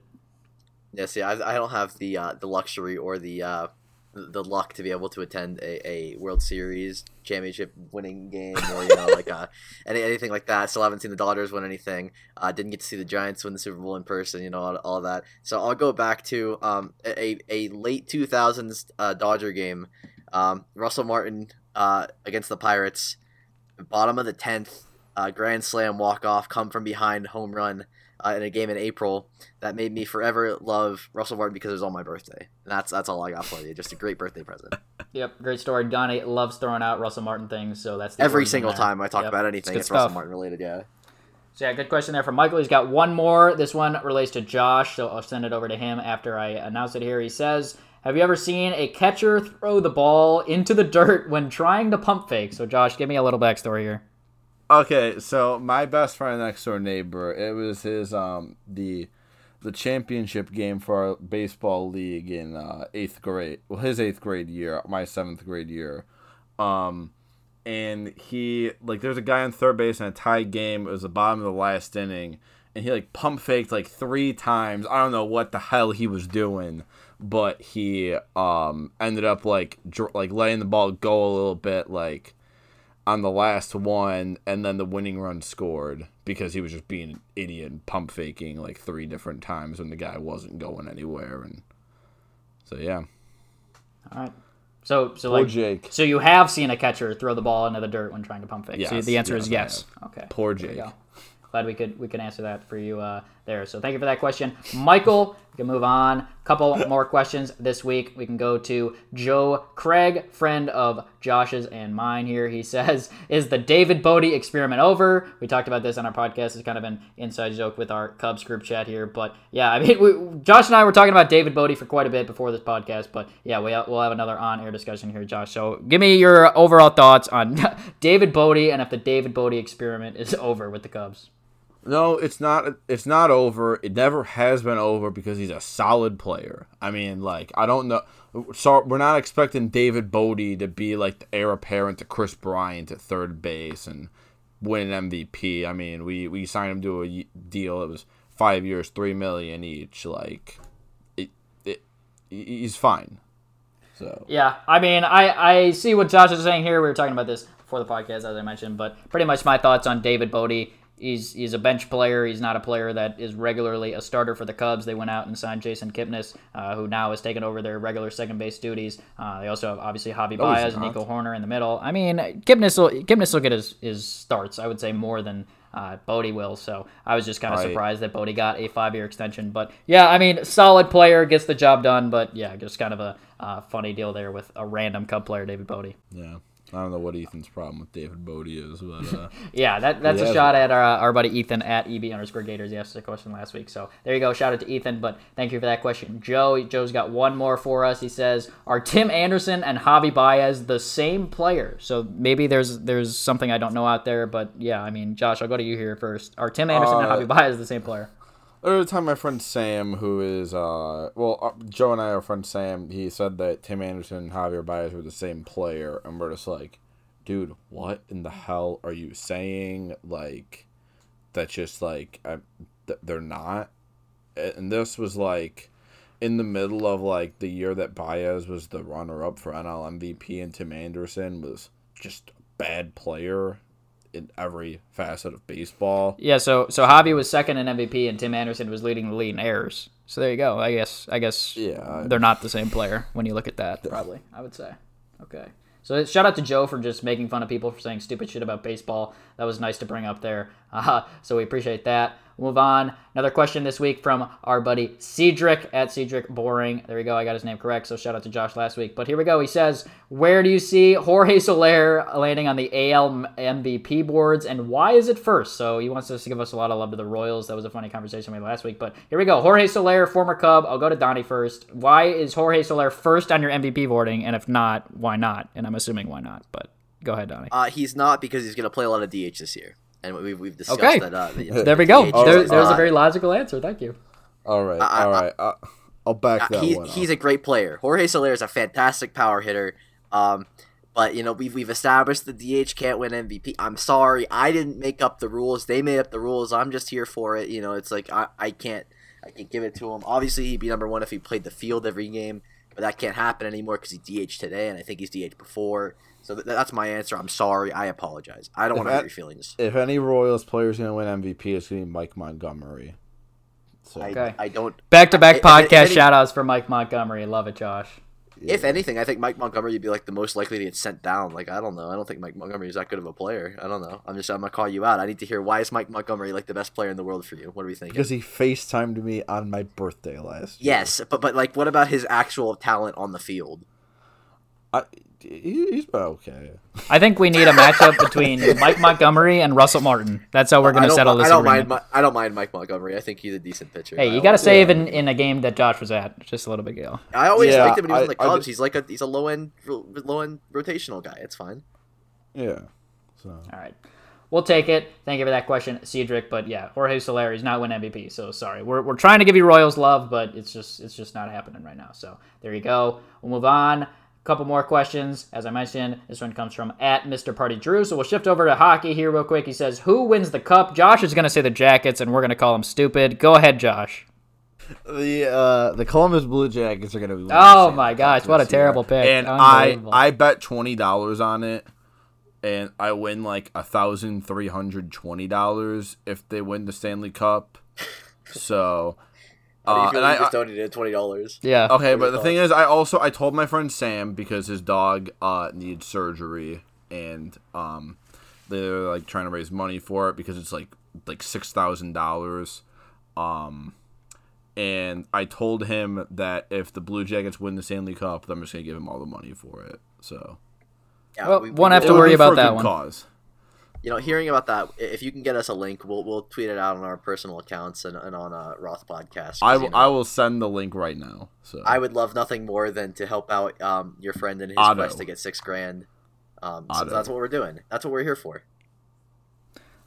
Yeah, see, I, I don't have the uh, the luxury or the uh, the luck to be able to attend a, a World Series championship winning game or you know like uh, any, anything like that. Still haven't seen the Dodgers win anything. Uh, didn't get to see the Giants win the Super Bowl in person. You know all, all that. So I'll go back to um, a a late two thousands uh, Dodger game. Um, Russell Martin uh, against the Pirates, bottom of the tenth, uh, grand slam walk off, come from behind home run uh, in a game in April that made me forever love Russell Martin because it was on my birthday. And that's that's all I got for you. Just a great birthday present. Yep, great story. Donnie loves throwing out Russell Martin things, so that's the Every single time I talk Yep. about anything, good it's, Russell. Martin related. Yeah. So yeah, good question there from Michael. He's got one more. This one relates to Josh, so I'll send it over to him after I announce it here. He says, "Have you ever seen a catcher throw the ball into the dirt when trying to pump fake?" So Josh, give me a little backstory here. Okay, so my best friend next door neighbor, it was his um the the championship game for our baseball league in uh, eighth grade. Well, his eighth grade year, my seventh grade year. Um, and he like there's a guy on third base in a tie game. It was the bottom of the last inning, and he like pump faked like three times. I don't know what the hell he was doing, but he um ended up like dr- like letting the ball go a little bit like on the last one, and then the winning run scored because he was just being an idiot and pump faking like three different times when the guy wasn't going anywhere. And so yeah, All right. So so poor like Jake, so you have seen a catcher throw the ball into the dirt when trying to pump fake. so Yes, the answer yes, is yes. Okay. poor Jake. Glad we could we could answer that for you uh, there. So thank you for that question, Michael. We can move on. Couple more questions this week. We can go to Joe Craig, friend of Josh's and mine. Here he says, "Is the David Bote experiment over?" We talked about this on our podcast. It's kind of an inside joke with our Cubs group chat here, but yeah, I mean, we, Josh and I were talking about David Bote for quite a bit before this podcast. But yeah, we, we'll have another on-air discussion here, Josh. So give me your overall thoughts on David Bote and if the David Bote experiment is over with the Cubs. No, it's not. It's not over. It never has been over because he's a solid player. I mean, like I don't know. So we're not expecting David Bote to be like the heir apparent to Kris Bryant at third base and win an MVP. I mean, we we signed him to a deal. It was five years, three million each. Like, it, it he's fine. So Yeah, I mean, I, I see what Josh is saying here. We were talking about this before the podcast, as I mentioned, but pretty much my thoughts on David Bote. He's he's a bench player. He's not a player that is regularly a starter for the Cubs. They went out and signed Jason Kipnis, uh, who now has taken over their regular second base duties. Uh, they also have obviously Javi he's Baez and. Nico Hoerner in the middle. I mean, Kipnis will Kipnis will get his, his starts. I would say more than uh, Bote will. So I was just kind of Right. surprised that Bote got a five year extension. But yeah, I mean, solid player gets the job done. But yeah, just kind of a uh, funny deal there with a random Cub player, David Bote. yeah, I don't know what Ethan's problem with David Bote is, but uh, Yeah, that, that's a shot at our, our buddy Ethan at EB underscore Gators. He asked a question last week. So there you go. Shout out to Ethan. But thank you for that question. Joe, Joe's got one more for us. He says, Are Tim Anderson and Javi Baez the same player? So maybe there's there's something I don't know out there. But yeah, I mean, Josh, I'll go to you here first. Are Tim Anderson and Uh, Javi Baez the same player? Every time my friend Sam, who is uh, well, uh, Joe and I, are friend Sam, he said that Tim Anderson and Javier Baez were the same player, and we're just like, dude, what in the hell are you saying? Like, that's just like, I, th- they're not. And this was like, in the middle of like the year that Baez was the runner-up for NL MVP, and Tim Anderson was just a bad player in every facet of baseball. Yeah, so so Javi was second in MVP and Tim Anderson was leading the lead in errors. So there you go. I guess I guess Yeah, they're not the same player when you look at that. Probably, I would say. Okay. So shout out to Joe for just making fun of people for saying stupid shit about baseball. That was nice to bring up there. Uh, so we appreciate that. Move on. Another question this week from our buddy Cedric at Cedric Boring. There we go. I got his name correct. So shout out to Josh last week. But here we go. He says, Where do you see Jorge Soler landing on the AL MVP boards and why is it first? So he wants us to give us a lot of love to the Royals. That was a funny conversation we had last week. But here we go. Jorge Soler, former Cub. I'll go to Donnie first. Why is Jorge Soler first on your MVP voting? And if not, why not? And I'm assuming why not. But go ahead, Donnie. Uh, he's not because he's going to play a lot of DH this year, and we've, we've discussed Okay. that. Uh, the- there we the go. DH There, is, uh, a very logical answer. Thank you. All right, I- all I- right. Uh, I'll back that he, one. he's up. a great player. Jorge Soler is a fantastic power hitter. Um, but you know we've we've established the DH can't win MVP. I'm sorry, I didn't make up the rules. They made up the rules. I'm just here for it. You know, it's like I, I can't I can't give it to him. Obviously, he'd be number one if he played the field every game, but that can't happen anymore because he DH today, and I think he's DH before. So th- that's my answer. I'm sorry. I apologize. I don't want to hurt your feelings. if any Royals player is going to win MVP, it's going to be Mike Montgomery. So Okay. I don't. Back to back If- if podcast any- shout outs for Mike Montgomery. Love it, Josh. If anything, I think Mike Montgomery would be like the most likely to get sent down. Like I don't know. I don't think Mike Montgomery is that good of a player. I don't know. I'm just I'm gonna call you out. I need to hear why is Mike Montgomery like the best player in the world for you? What are we thinking? because he FaceTimed me on my birthday last year. yes, but but like what about his actual talent on the field? I, he, he's okay. I think we need a matchup between Mike Montgomery and Russell Martin. That's how we're going to settle this I don't agreement. mind. I don't mind Mike Montgomery. I think he's a decent pitcher. hey, you got to save yeah. in, in a game that Josh was at. Just a little bit, deal. I always Yeah, liked him when he was in the Cubs. ju- he's like a he's a low end low end rotational guy. It's fine. Yeah. So All right. We'll take it. Thank you for that question, Cedric. But yeah, Jorge Soler is not win MVP. So sorry. We're, we're trying to give you Royals love, but it's just it's just not happening right now. So there you go. We'll move on. Couple more questions. As I mentioned, this one comes from at Mr. Party Drew. So we'll shift over to hockey here real quick. He says, Who wins the cup? Josh is going to say the Jackets, and we're going to call him stupid. Go ahead, Josh. the uh, the Columbus Blue Jackets are going to be. Oh my gosh, what a this year. terrible pick. And I I bet twenty dollars on it, and I win like a thousand three hundred twenty dollars if they win the Stanley Cup. So. How do you Uh, and you I- just donated twenty dollars? Yeah. Okay, but the thing is, I also I told my friend Sam because his dog uh needs surgery and um they're like trying to raise money for it because it's like like six thousand dollars, um, and I told him that if the Blue Jackets win the Stanley Cup, then I'm just gonna give him all the money for it. So Yeah, Well, we- we won't have to worry about that one. Cause. You know, hearing about that, if you can get us a link, we'll we'll tweet it out on our personal accounts and, and on a Roth podcast. I you will know, I will send the link right now. So I would love nothing more than to help out um, your friend in his Otto. quest to get six grand. Um, so that's what we're doing. That's what we're here for.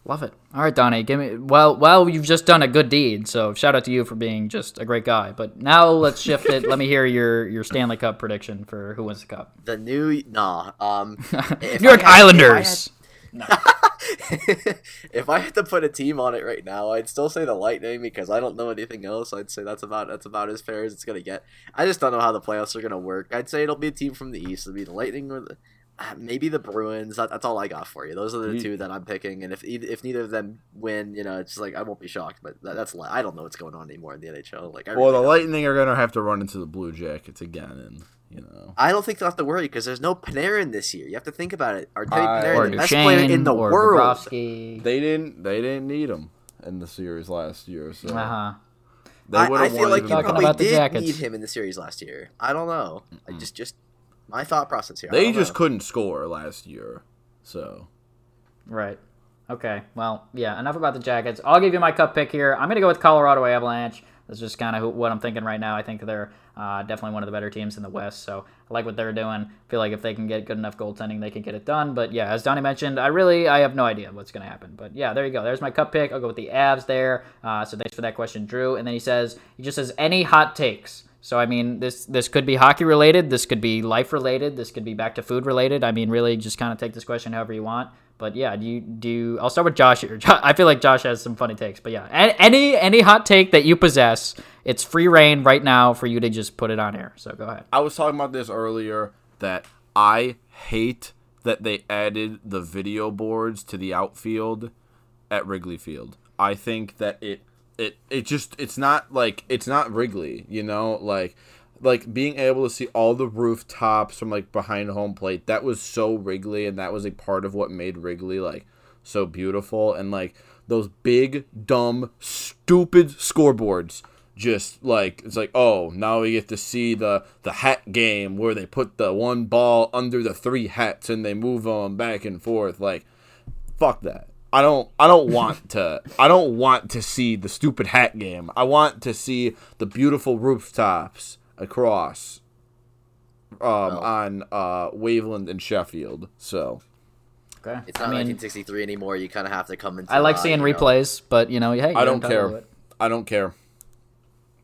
Love it. All right, Donnie, give me. Well, well, you've just done a good deed, so shout out to you for being just a great guy. But now let's shift it. Let me hear your your Stanley Cup prediction for who wins the cup. The new nah. Um, New York I had- Islanders. if I had to put a team on it right now, I'd still say the Lightning because I don't know anything else. I'd say that's about that's about as fair as it's gonna get. I just don't know how the playoffs are gonna work. I'd say it'll be a team from the East. It'll be the Lightning or the, uh, maybe the Bruins. That, that's all I got for you. Those are the You- two that I'm picking. And if if neither of them win, you know, it's like I won't be shocked. But that, that's I don't know what's going on anymore in the NHL. Like I well, really the don't. Lightning are gonna have to run into the Blue Jackets again, and you know. I don't think they'll have to worry because there's no Panarin this year. You have to think about it. Artemi I- Panarin, or the best player in the world. Bobrovsky. They didn't. They didn't need him in the series last year. So Uh huh. they I, I feel like you probably about did Jackets. need him in the series last year. I don't know. I just just my thought process here. They just know. couldn't score last year. So Right. Okay. Well, yeah. Enough about the Jackets. I'll give you my cup pick here. I'm gonna go with Colorado Avalanche. That's just kind of what I'm thinking right now. I think they're uh, definitely one of the better teams in the West. So I like what they're doing. feel like if they can get good enough goaltending, they can get it done. But yeah, as Donnie mentioned, I really I have no idea what's gonna happen. But yeah, there you go. There's my cup pick. I'll go with the Avs there. Uh, so thanks for that question, Drew. And then he says he just says any hot takes. So I mean, this this could be hockey related. This could be life related. This could be back to food related. I mean, really, just kind of take this question however you want. But yeah, do you do? I'll start with Josh here. I feel like Josh has some funny takes. But yeah, any any hot take that you possess, it's free reign right now for you to just put it on air. So go ahead. I was talking about this earlier that I hate that they added the video boards to the outfield at Wrigley Field. I think that it it it just it's not like it's not Wrigley, you know, like like being able to see all the rooftops from like behind home plate. That was so Wrigley, and that was like part of what made Wrigley like so beautiful. And like those big, dumb, stupid scoreboards. Just like it's like oh now we get to see the the hat game where they put the one ball under the three hats and they move them back and forth like fuck that I don't I don't want to I don't want to see the stupid hat game. I want to see the beautiful rooftops across um Well. on uh Waveland and Sheffield. So Okay. It's not I mean, 1963 anymore. You kind of have to come into. I like seeing you know- replays, but you know, hey, I you're don't care. I don't care.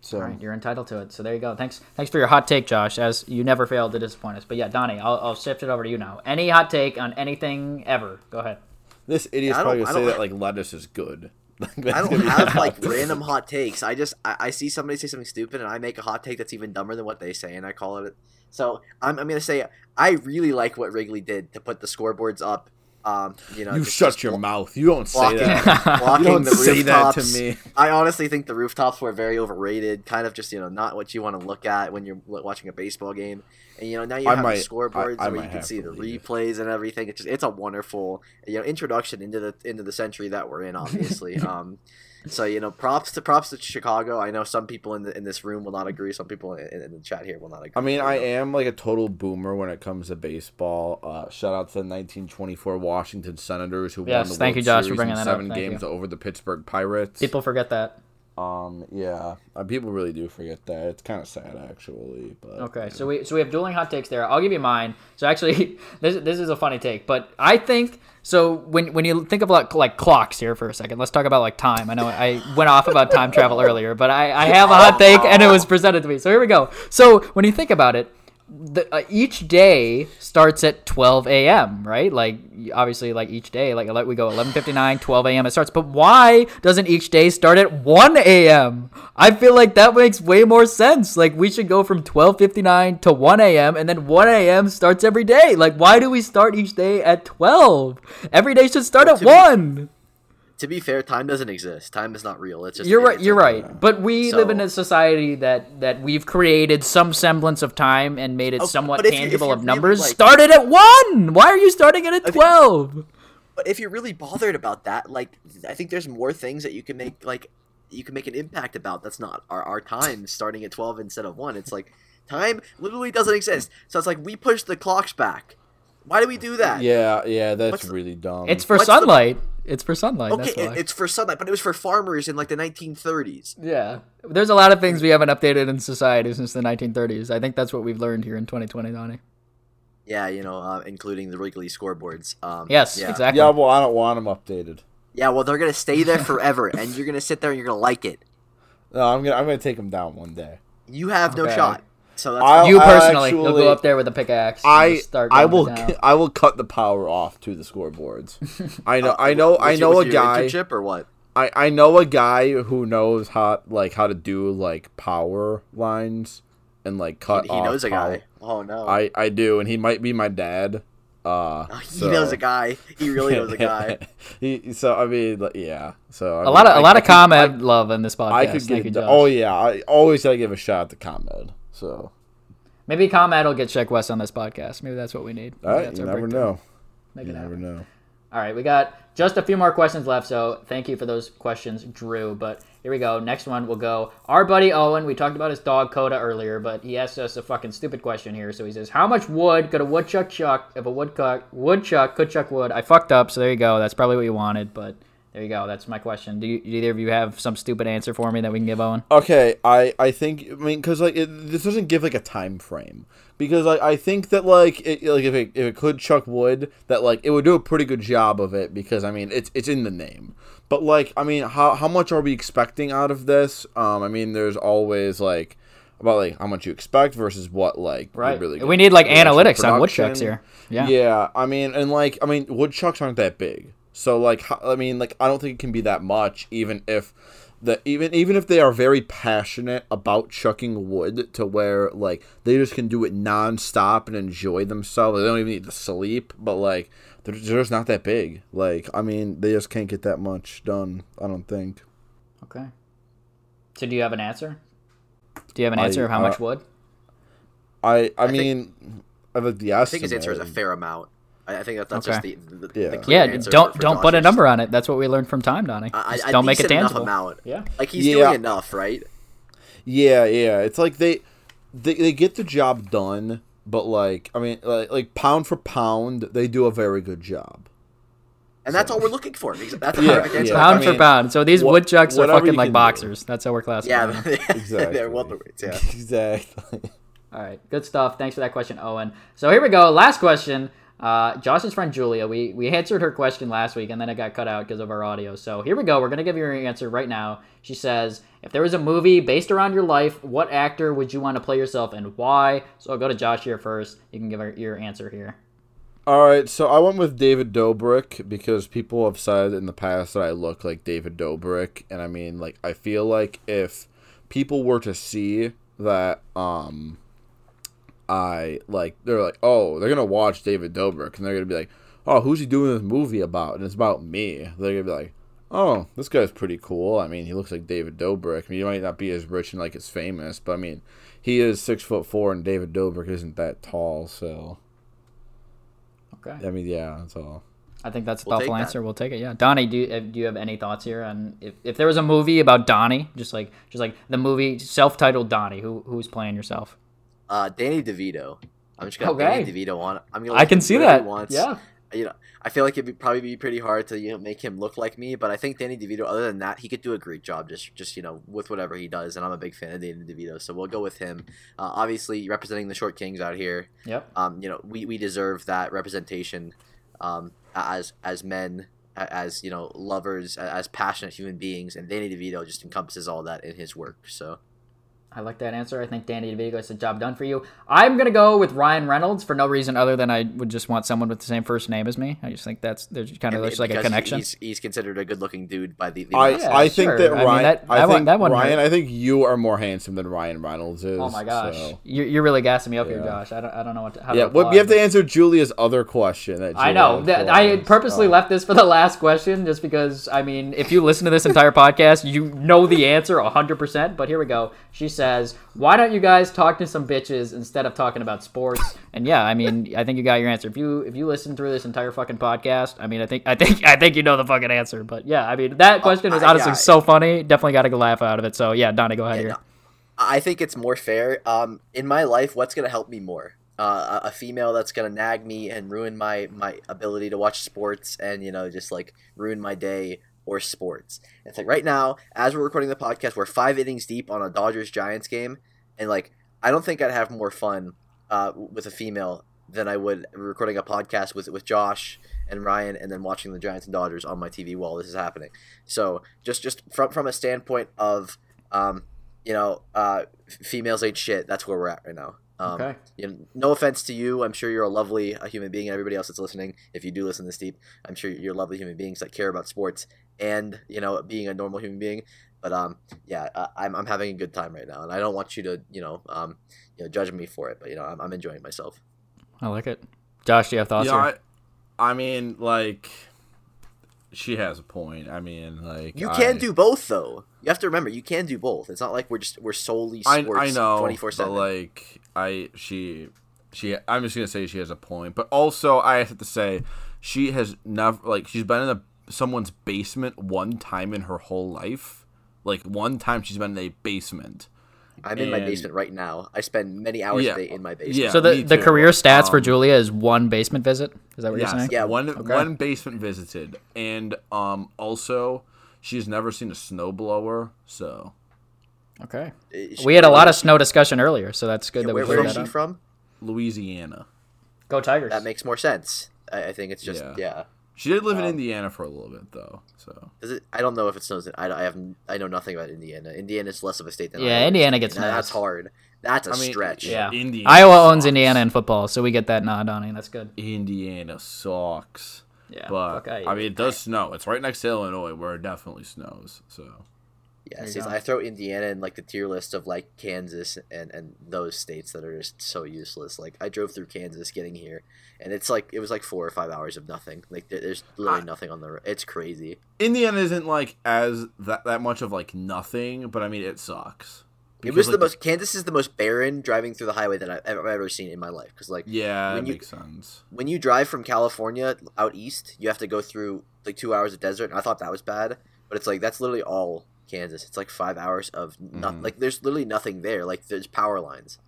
So All right, you're entitled to it. So there you go. Thanks, thanks for your hot take, Josh. As you never fail to disappoint us. But yeah, Donnie, I'll, I'll shift it over to you now. Any hot take on anything ever? Go ahead. this idiot's I don't- probably I gonna say that like lettuce is good. I don't have like random hot takes. I just I, I see somebody say something stupid and I make a hot take that's even dumber than what they say and I call it. So I'm, I'm gonna say I really like what Wrigley did to put the scoreboards up. Um, you know, You just- shut just your blo- mouth. You don't say that. blocking You don't the say that to me. I honestly think the rooftops were very overrated. Kind of just you know not what you want to look at when you're watching a baseball game. And you know now you I have might- the scoreboards I- I where you can see the leave. replays and everything. It's just it's a wonderful you know introduction into the into the century that we're in. Obviously. um, so you know props to props to Chicago. I know some people in the, in this room will not agree. Some people in, in the chat here will not agree. I mean, I know. am like a total boomer when it comes to baseball. Uh, shout out to the 1924 Washington Senators who Yes, won the thank World you, Josh, for Series bringing in that up. seven Thank games you. over the Pittsburgh Pirates. People forget that. Um, yeah, uh, people really do forget that. It's kind of sad, actually. But Okay, so we so we have dueling hot takes there. I'll give you mine. So actually, this this is a funny take, but I think so. When when you think of like like clocks here for a second, let's talk about like time. I know I went off about time travel earlier, but I I have a hot take and it was presented to me. So here we go. So when you think about it. The, uh, each day starts at 12 a.m. right like obviously like each day like we go 11:59 12 a.m. it starts but why doesn't each day start at 1 a.m. I feel like that makes way more sense like we should go from 12:59 to 1 a.m. and then 1 a.m. starts every day like why do we start each day at 12 every day should start at to be- 1 to be fair, time doesn't exist. Time is not real. It's just you're right you're a- right but we live in a society that that we've created some semblance of time and made it Okay, somewhat but if you- if tangible of really, numbers like- started at 1 why are you starting it at 12 But if you're really bothered about that, like I think there's more things that you can make like you can make an impact about. That's not our our time starting at twelve instead of one. It's like time literally doesn't exist. So it's like we push the clocks back. Why do we do that? yeah, yeah, that's What's really dumb. It's for What's the- sunlight. It's for sunlight. Okay, that's why. it- it's for sunlight, but it was for farmers in like the 1930s. yeah. There's a lot of things we haven't updated in society since the 1930s. I think that's what we've learned here in 2020, Donnie. Yeah, you know, uh, including the Wrigley scoreboards. Um, Yes, yeah. exactly. yeah. Well, I don't want them updated. Yeah, well, they're gonna stay there forever, and you're gonna sit there and you're gonna like it. No, I'm gonna I'm gonna take them down one day. You have no shot. So that's I'll- You I'll personally, you'll go up there with a pickaxe. I just start I will. I will cut the power off to the scoreboards. I know Uh, I know I your- know a guy internship or what? I, I know a guy who knows how like how to do like power lines and like cut. He off knows a power. guy. Oh no. I I do, and he might be my dad. Uh, he so- knows a guy. He really knows a guy. he so I mean like, yeah. So I a mean, lot of I- a lot I of could- ComEd love in this podcast. I, I could Thank get you, Josh. Oh yeah, I always gotta give a shout out to ComEd. So Maybe ComEd will get Check West on this podcast. Maybe that's what we need. all right, you never know. Make You never happen. know. All right, we got just a few more questions left, so thank you for those questions, Drew. But here we go. Next one will go. Our buddy Owen, we talked about his dog Coda earlier, but he asked us a fucking stupid question here. So he says, How much wood could a woodchuck chuck if a woodchuck woodchuck could chuck wood? I fucked up, so there you go. That's probably what you wanted, but there you go. That's my question. Do, you, do either of you have some stupid answer for me that we can give Owen? Okay, I I think I mean because like it, this doesn't give like a time frame because like I think that like it, like if it if it could chuck wood that like it would do a pretty good job of it because I mean it's it's in the name. But like I mean how how much are we expecting out of this? Um I mean there's always like about like how much you expect versus what like Right. really we need like analytics on woodchucks here. Yeah. Yeah, I mean, and like, I mean, woodchucks aren't that big, so like, I mean, like, I don't think it can be that much, even if the even even if they are very passionate about chucking wood to where like they just can do it nonstop and enjoy themselves. They don't even need to sleep, but like, they're, they're just not that big. Like, I mean, they just can't get that much done. I don't think. Okay. So do you have an answer? Do you have an I- answer of how uh, much wood? I I, I think- mean, I like the I think his answer is a fair amount. I, I think that, that's Okay. just the, the, Yeah. the clear Yeah, answer don't for- for don't put a number on it. That's what we learned from time, Donnie. I, I, don't make it decent tangible. amount. Yeah. Like he's Yeah. doing enough, right? Yeah, yeah. It's like they, they they get the job done, but like I mean, like, like pound for pound, they do a very good job. And that's all we're looking for. That's Yeah, yeah. Pound I for pound. So these wha- woodchucks are fucking like can do. boxers. That's how we're classifying Yeah, them. Exactly. they're welterweights. Yeah. exactly. All right, good stuff. Thanks for that question, Owen. So here we go. Last question. Uh, Josh's friend Julia. We we answered her question last week, and then it got cut out because of our audio. So here we go. We're gonna give you your answer right now. She says, "If there was a movie based around your life, what actor would you want to play yourself and why?" So I'll go to Josh here first. You can give her your answer here. All right, so I went with David Dobrik because people have said in the past that I look like David Dobrik, and I mean, like, I feel like if people were to see that, um, I like, they're like, oh, they're gonna watch David Dobrik, and they're gonna be like, oh, who's he doing this movie about? And it's about me. They're gonna be like, oh, this guy's pretty cool. I mean, he looks like David Dobrik. I mean, he might not be as rich and like as famous, but I mean, he is six foot four, and David Dobrik isn't that tall, so. Okay. I mean, yeah, that's all. I think that's a We'll thoughtful take that. answer. We'll take it. Yeah, Donnie, do you, uh, do you have any thoughts here on if, if there was a movie about Donnie, just like just like the movie self-titled Donnie, who who's playing yourself? Uh, Danny DeVito. I'm just gonna Okay. Danny DeVito on. I'm gonna. I can see that. wants. Yeah. You know, I feel like it'd be, probably be pretty hard to you know make him look like me, but I think Danny DeVito. Other than that, he could do a great job. Just just you know with whatever he does, and I'm a big fan of Danny DeVito, so we'll go with him. Uh, obviously, representing the Short Kings out here. Yep. Um, you know, we, we deserve that representation. Um, as as men, as you know, lovers, as passionate human beings, and Danny DeVito just encompasses all that in his work. So. I like that answer. I think Danny DeVito gets the job done for you. I'm gonna go with Ryan Reynolds for no reason other than I would just want someone with the same first name as me. I just think that's there's kind of And just like a connection. He's, he's considered a good-looking dude by the. the I. Yeah, I think sure. that I mean, Ryan. that- I that one- think that one Ryan. hurt. I think you are more handsome than Ryan Reynolds is. oh my gosh, so- you're, you're really gassing me up here, Yeah. Josh. I don't I don't know what to, how Yeah, to well, apply, we have to answer Julia's other question. That I know that I purposely Oh. left this for the last question just because I mean if you listen to this entire podcast you know the answer 100% but here we go she says why don't you guys talk to some bitches instead of talking about sports and yeah I mean I think you got your answer if you if you listen through this entire fucking podcast I mean I think I think I think you know the fucking answer but yeah I mean that question is I- honestly yeah. so funny definitely got a laugh out of it so yeah Donnie go ahead Yeah, here no, I think it's more fair. Um, in my life, what's gonna help me more? Uh, a a female that's gonna nag me and ruin my my ability to watch sports, and you know, just like ruin my day or sports. It's like right now, as we're recording the podcast, we're five innings deep on a Dodgers Giants game, and like I don't think I'd have more fun uh, with a female than I would recording a podcast with with Josh and Ryan, and then watching the Giants and Dodgers on my TV while this is happening. So just just from from a standpoint of um, you know, uh, females ain't shit. That's where we're at right now. Um, Okay. You know, no offense to you. I'm sure you're a lovely uh, human being, and everybody else that's listening. If you do listen this deep, I'm sure you're lovely human beings that care about sports and you know being a normal human being. But um, yeah, uh, I'm I'm having a good time right now, and I don't want you to you know um, you know judge me for it. But you know, I'm, I'm enjoying myself. I like it Josh do you have thoughts Yeah. I, I mean, like, she has a point. I mean, like, You I, can do both, though. You have to remember, you can do both. It's not like we're just we're solely I, sports I know, twenty four but seven. like, I she she. I'm just gonna say she has a point, but also I have to say she has never like she's been in a someone's basement one time in her whole life. Like one time she's been in a basement. I'm in my basement right now. I spend many hours Yeah. a day in my basement. Yeah, so the the career stats for Um, Julia is one basement visit is that what Yes, you're saying Yeah, one okay. one basement visited, and um also she's never seen a snowblower. So okay Uh, she- We had a lot of snow discussion earlier, so that's good yeah, that where, we where cleared that she up. from? Louisiana. Go Tigers. That makes more sense. I, I think it's just Yeah. yeah. She did live in Um, Indiana for a little bit though. So Does it, I don't know if it snows. In, I, I have I know nothing about Indiana. Indiana's less of a state than Yeah, Iowa. Indiana gets That- That's hard. That's a I mean, stretch. yeah, Indiana Iowa owns. Indiana in football, so we get that nod, Donnie. That's good. Indiana sucks. Yeah, But fuck I mean, it does snow. It's right next to Illinois, where it definitely snows. So Yeah, see, go. I throw Indiana in like the tier list of like Kansas and and those states that are just so useless. Like I drove through Kansas getting here, and it's like it was like four or five hours of nothing. Like there's literally I- nothing on the. It's crazy. Indiana isn't like as that that much of like nothing, but I mean, it sucks. It was Because, the most. Kansas is the most barren driving through the highway that I've ever, ever seen in my life. Because like Yeah, when that you- makes sense. when you drive from California out east, you have to go through like two hours of desert. And I thought that was bad, but it's like that's literally all Kansas. It's like five hours of not Mhm. like there's literally nothing there. Like there's power lines.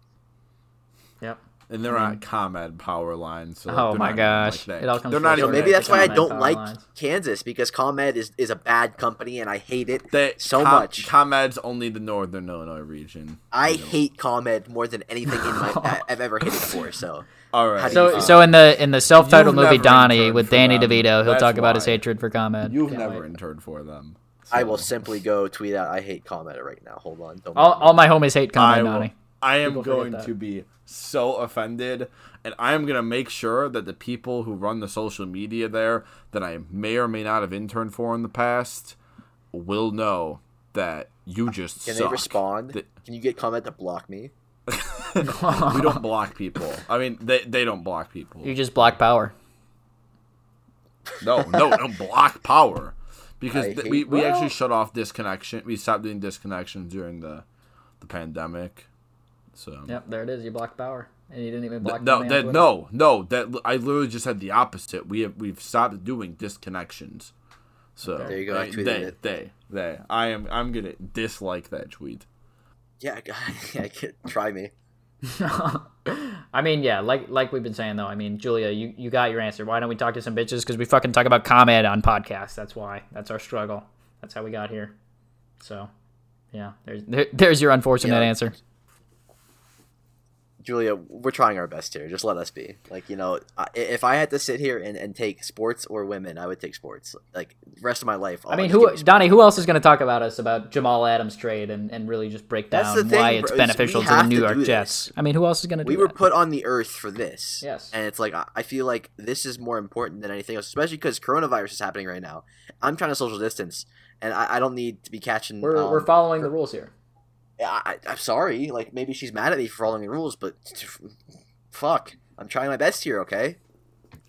Yep. And they're on ComEd power lines. So. Oh my gosh. like. It all comes They're not even maybe that's why I don't like lines. Kansas because ComEd is, is a bad company and I hate it. They, so Com- much. ComEd's only the northern Illinois region. I You know. hate ComEd more than anything in my I- I've ever hated before. So All How right. do So, you so in the in the self-titled movie never Donnie with Danny them. DeVito, he'll That's talk about his hatred for ComEd. You've Can't never wait. interned for them. I will simply go tweet out I hate ComEd right now. Hold on. Don't All, all my homies hate I, ComEd, will- I am People going to be so offended, and I am going to make sure that the people who run the social media there that I may or may not have interned for in the past will know that you just Can suck. they respond? Th- Can you get ComEd to block me? we don't block people. I mean, they they don't block people. You just block power. No, no, no block power. Because th- we, we well- actually shut off disconnection. We stopped doing disconnections during the the pandemic. So um, Yep, there it is. You blocked power, and you didn't even block. no, that no, no. That I literally just had the opposite. We have we've stopped doing disconnections. So There you go, I They, tweeted they, it. they, they. I am I'm gonna dislike that tweet. Yeah, I could try me. I mean, yeah, like like we've been saying though. I mean, Julia, you, you got your answer. Why don't we talk to some bitches? Because we fucking talk about ComEd on podcasts. That's why. That's our struggle. That's how we got here. So, yeah, there's there, there's your unfortunate Yeah. answer. Julia, we're trying our best here. Just let us be. Like, you know, I- if I had to sit here and, and take sports or women, I would take sports. Like, rest of my life. I I'll mean, who me. Donnie? Who else is going to talk about us about Jamal Adams trade and, and really just break down thing, why it's bro, beneficial to the New to York Jets? this. I mean, who else is going to do We were that? put on the earth for this. Yes. And it's like, I- I feel like this is more important than anything else, especially because coronavirus is happening right now. I'm trying to social distance, and I, I don't need to be catching. we're um, we're following the rules here. I, I'm sorry. Like, maybe she's mad at me for following the rules, but fuck. I'm trying my best here, okay?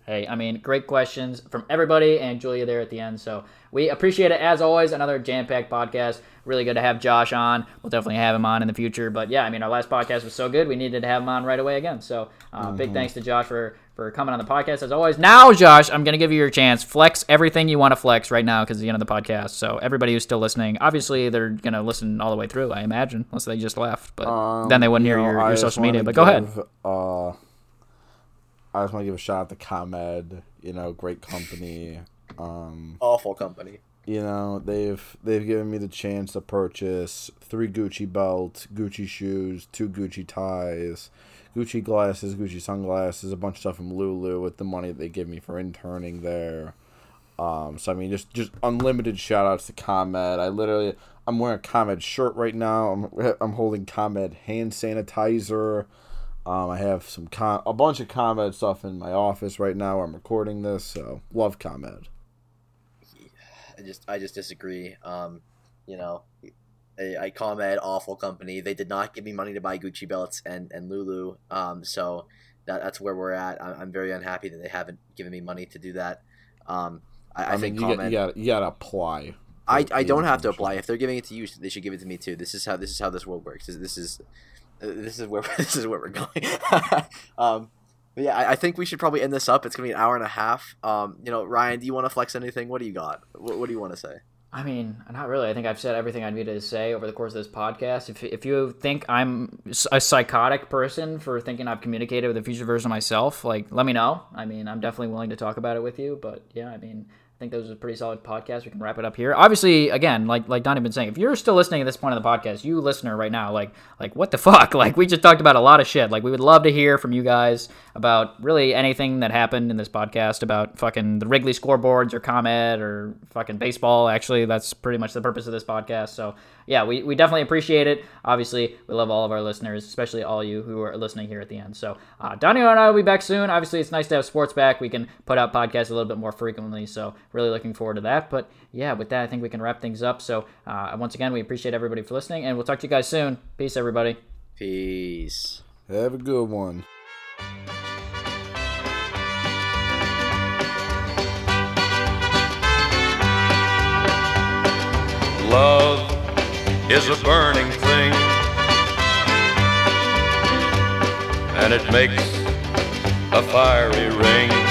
Hey, I mean, great questions from everybody and Julia there at the end. So we appreciate it as always. Another jam packed podcast. Really good to have Josh on. We'll definitely have him on in the future. But yeah, I mean, our last podcast was so good, we needed to have him on right away again. So uh, big thanks to Josh for for coming on the podcast as always. Now, Josh, I'm gonna give you your chance. Flex everything you want to flex right now because the end of the podcast. So everybody who's still listening, obviously they're gonna listen all the way through. I imagine, unless they just left. But Um, then they wouldn't you hear know, your, your social media. wanna But go ahead. Uh, I just want to give a shout out to ComEd. You know, great company. Um, Awful company. You know they've they've given me the chance to purchase three Gucci belts, Gucci shoes, two Gucci ties, Gucci glasses, Gucci sunglasses, a bunch of stuff from Lulu with the money that they give me for interning there. Um, so I mean, just just unlimited shout outs to ComEd. I literally I'm wearing a ComEd shirt right now. I'm I'm holding ComEd hand sanitizer. Um, I have some com- a bunch of ComEd stuff in my office right now. I'm recording this, so love ComEd. I just I just disagree. Um, you know, I, I ComEd awful company. They did not give me money to buy Gucci belts and and Lulu. Um, so that, that's where we're at. I, I'm very unhappy that they haven't given me money to do that. Um, I, I, I, think mean, you ComEd. got you got you got to apply. I, I don't have to apply. If they're giving it to you, they should give it to me too. This is how this is how this world works. This, this is this is where this is where we're going. um, but yeah, I, I think we should probably end this up. It's gonna be an hour and a half. Um, you know, Ryan, do you want to flex anything? What do you got? What, what do you want to say? I mean, not really. I think I've said everything I needed to say over the course of this podcast. If, if you think I'm a psychotic person for thinking I've communicated with a future version of myself, like, let me know. I mean, I'm definitely willing to talk about it with you. But yeah, I mean, think those are a pretty solid podcast. We can wrap it up here. Obviously, again, like like Donnie been saying, if you're still listening at this point of the podcast, you listener right now, like like what the fuck? Like we just talked about a lot of shit. Like we would love to hear from you guys about really anything that happened in this podcast about fucking the Wrigley scoreboards or ComEd or fucking baseball. Actually, that's pretty much the purpose of this podcast. So yeah, we, we definitely appreciate it. Obviously, we love all of our listeners, especially all you who are listening here at the end. So uh, Donnie and I will be back soon. Obviously, it's nice to have sports back. We can put out podcasts a little bit more frequently. So really looking forward to that. But yeah, with that, I think we can wrap things up. So uh, once again, we appreciate everybody for listening, and we'll talk to you guys soon. Peace, everybody. Peace. Have a good one. Love is a burning thing, and it makes a fiery ring.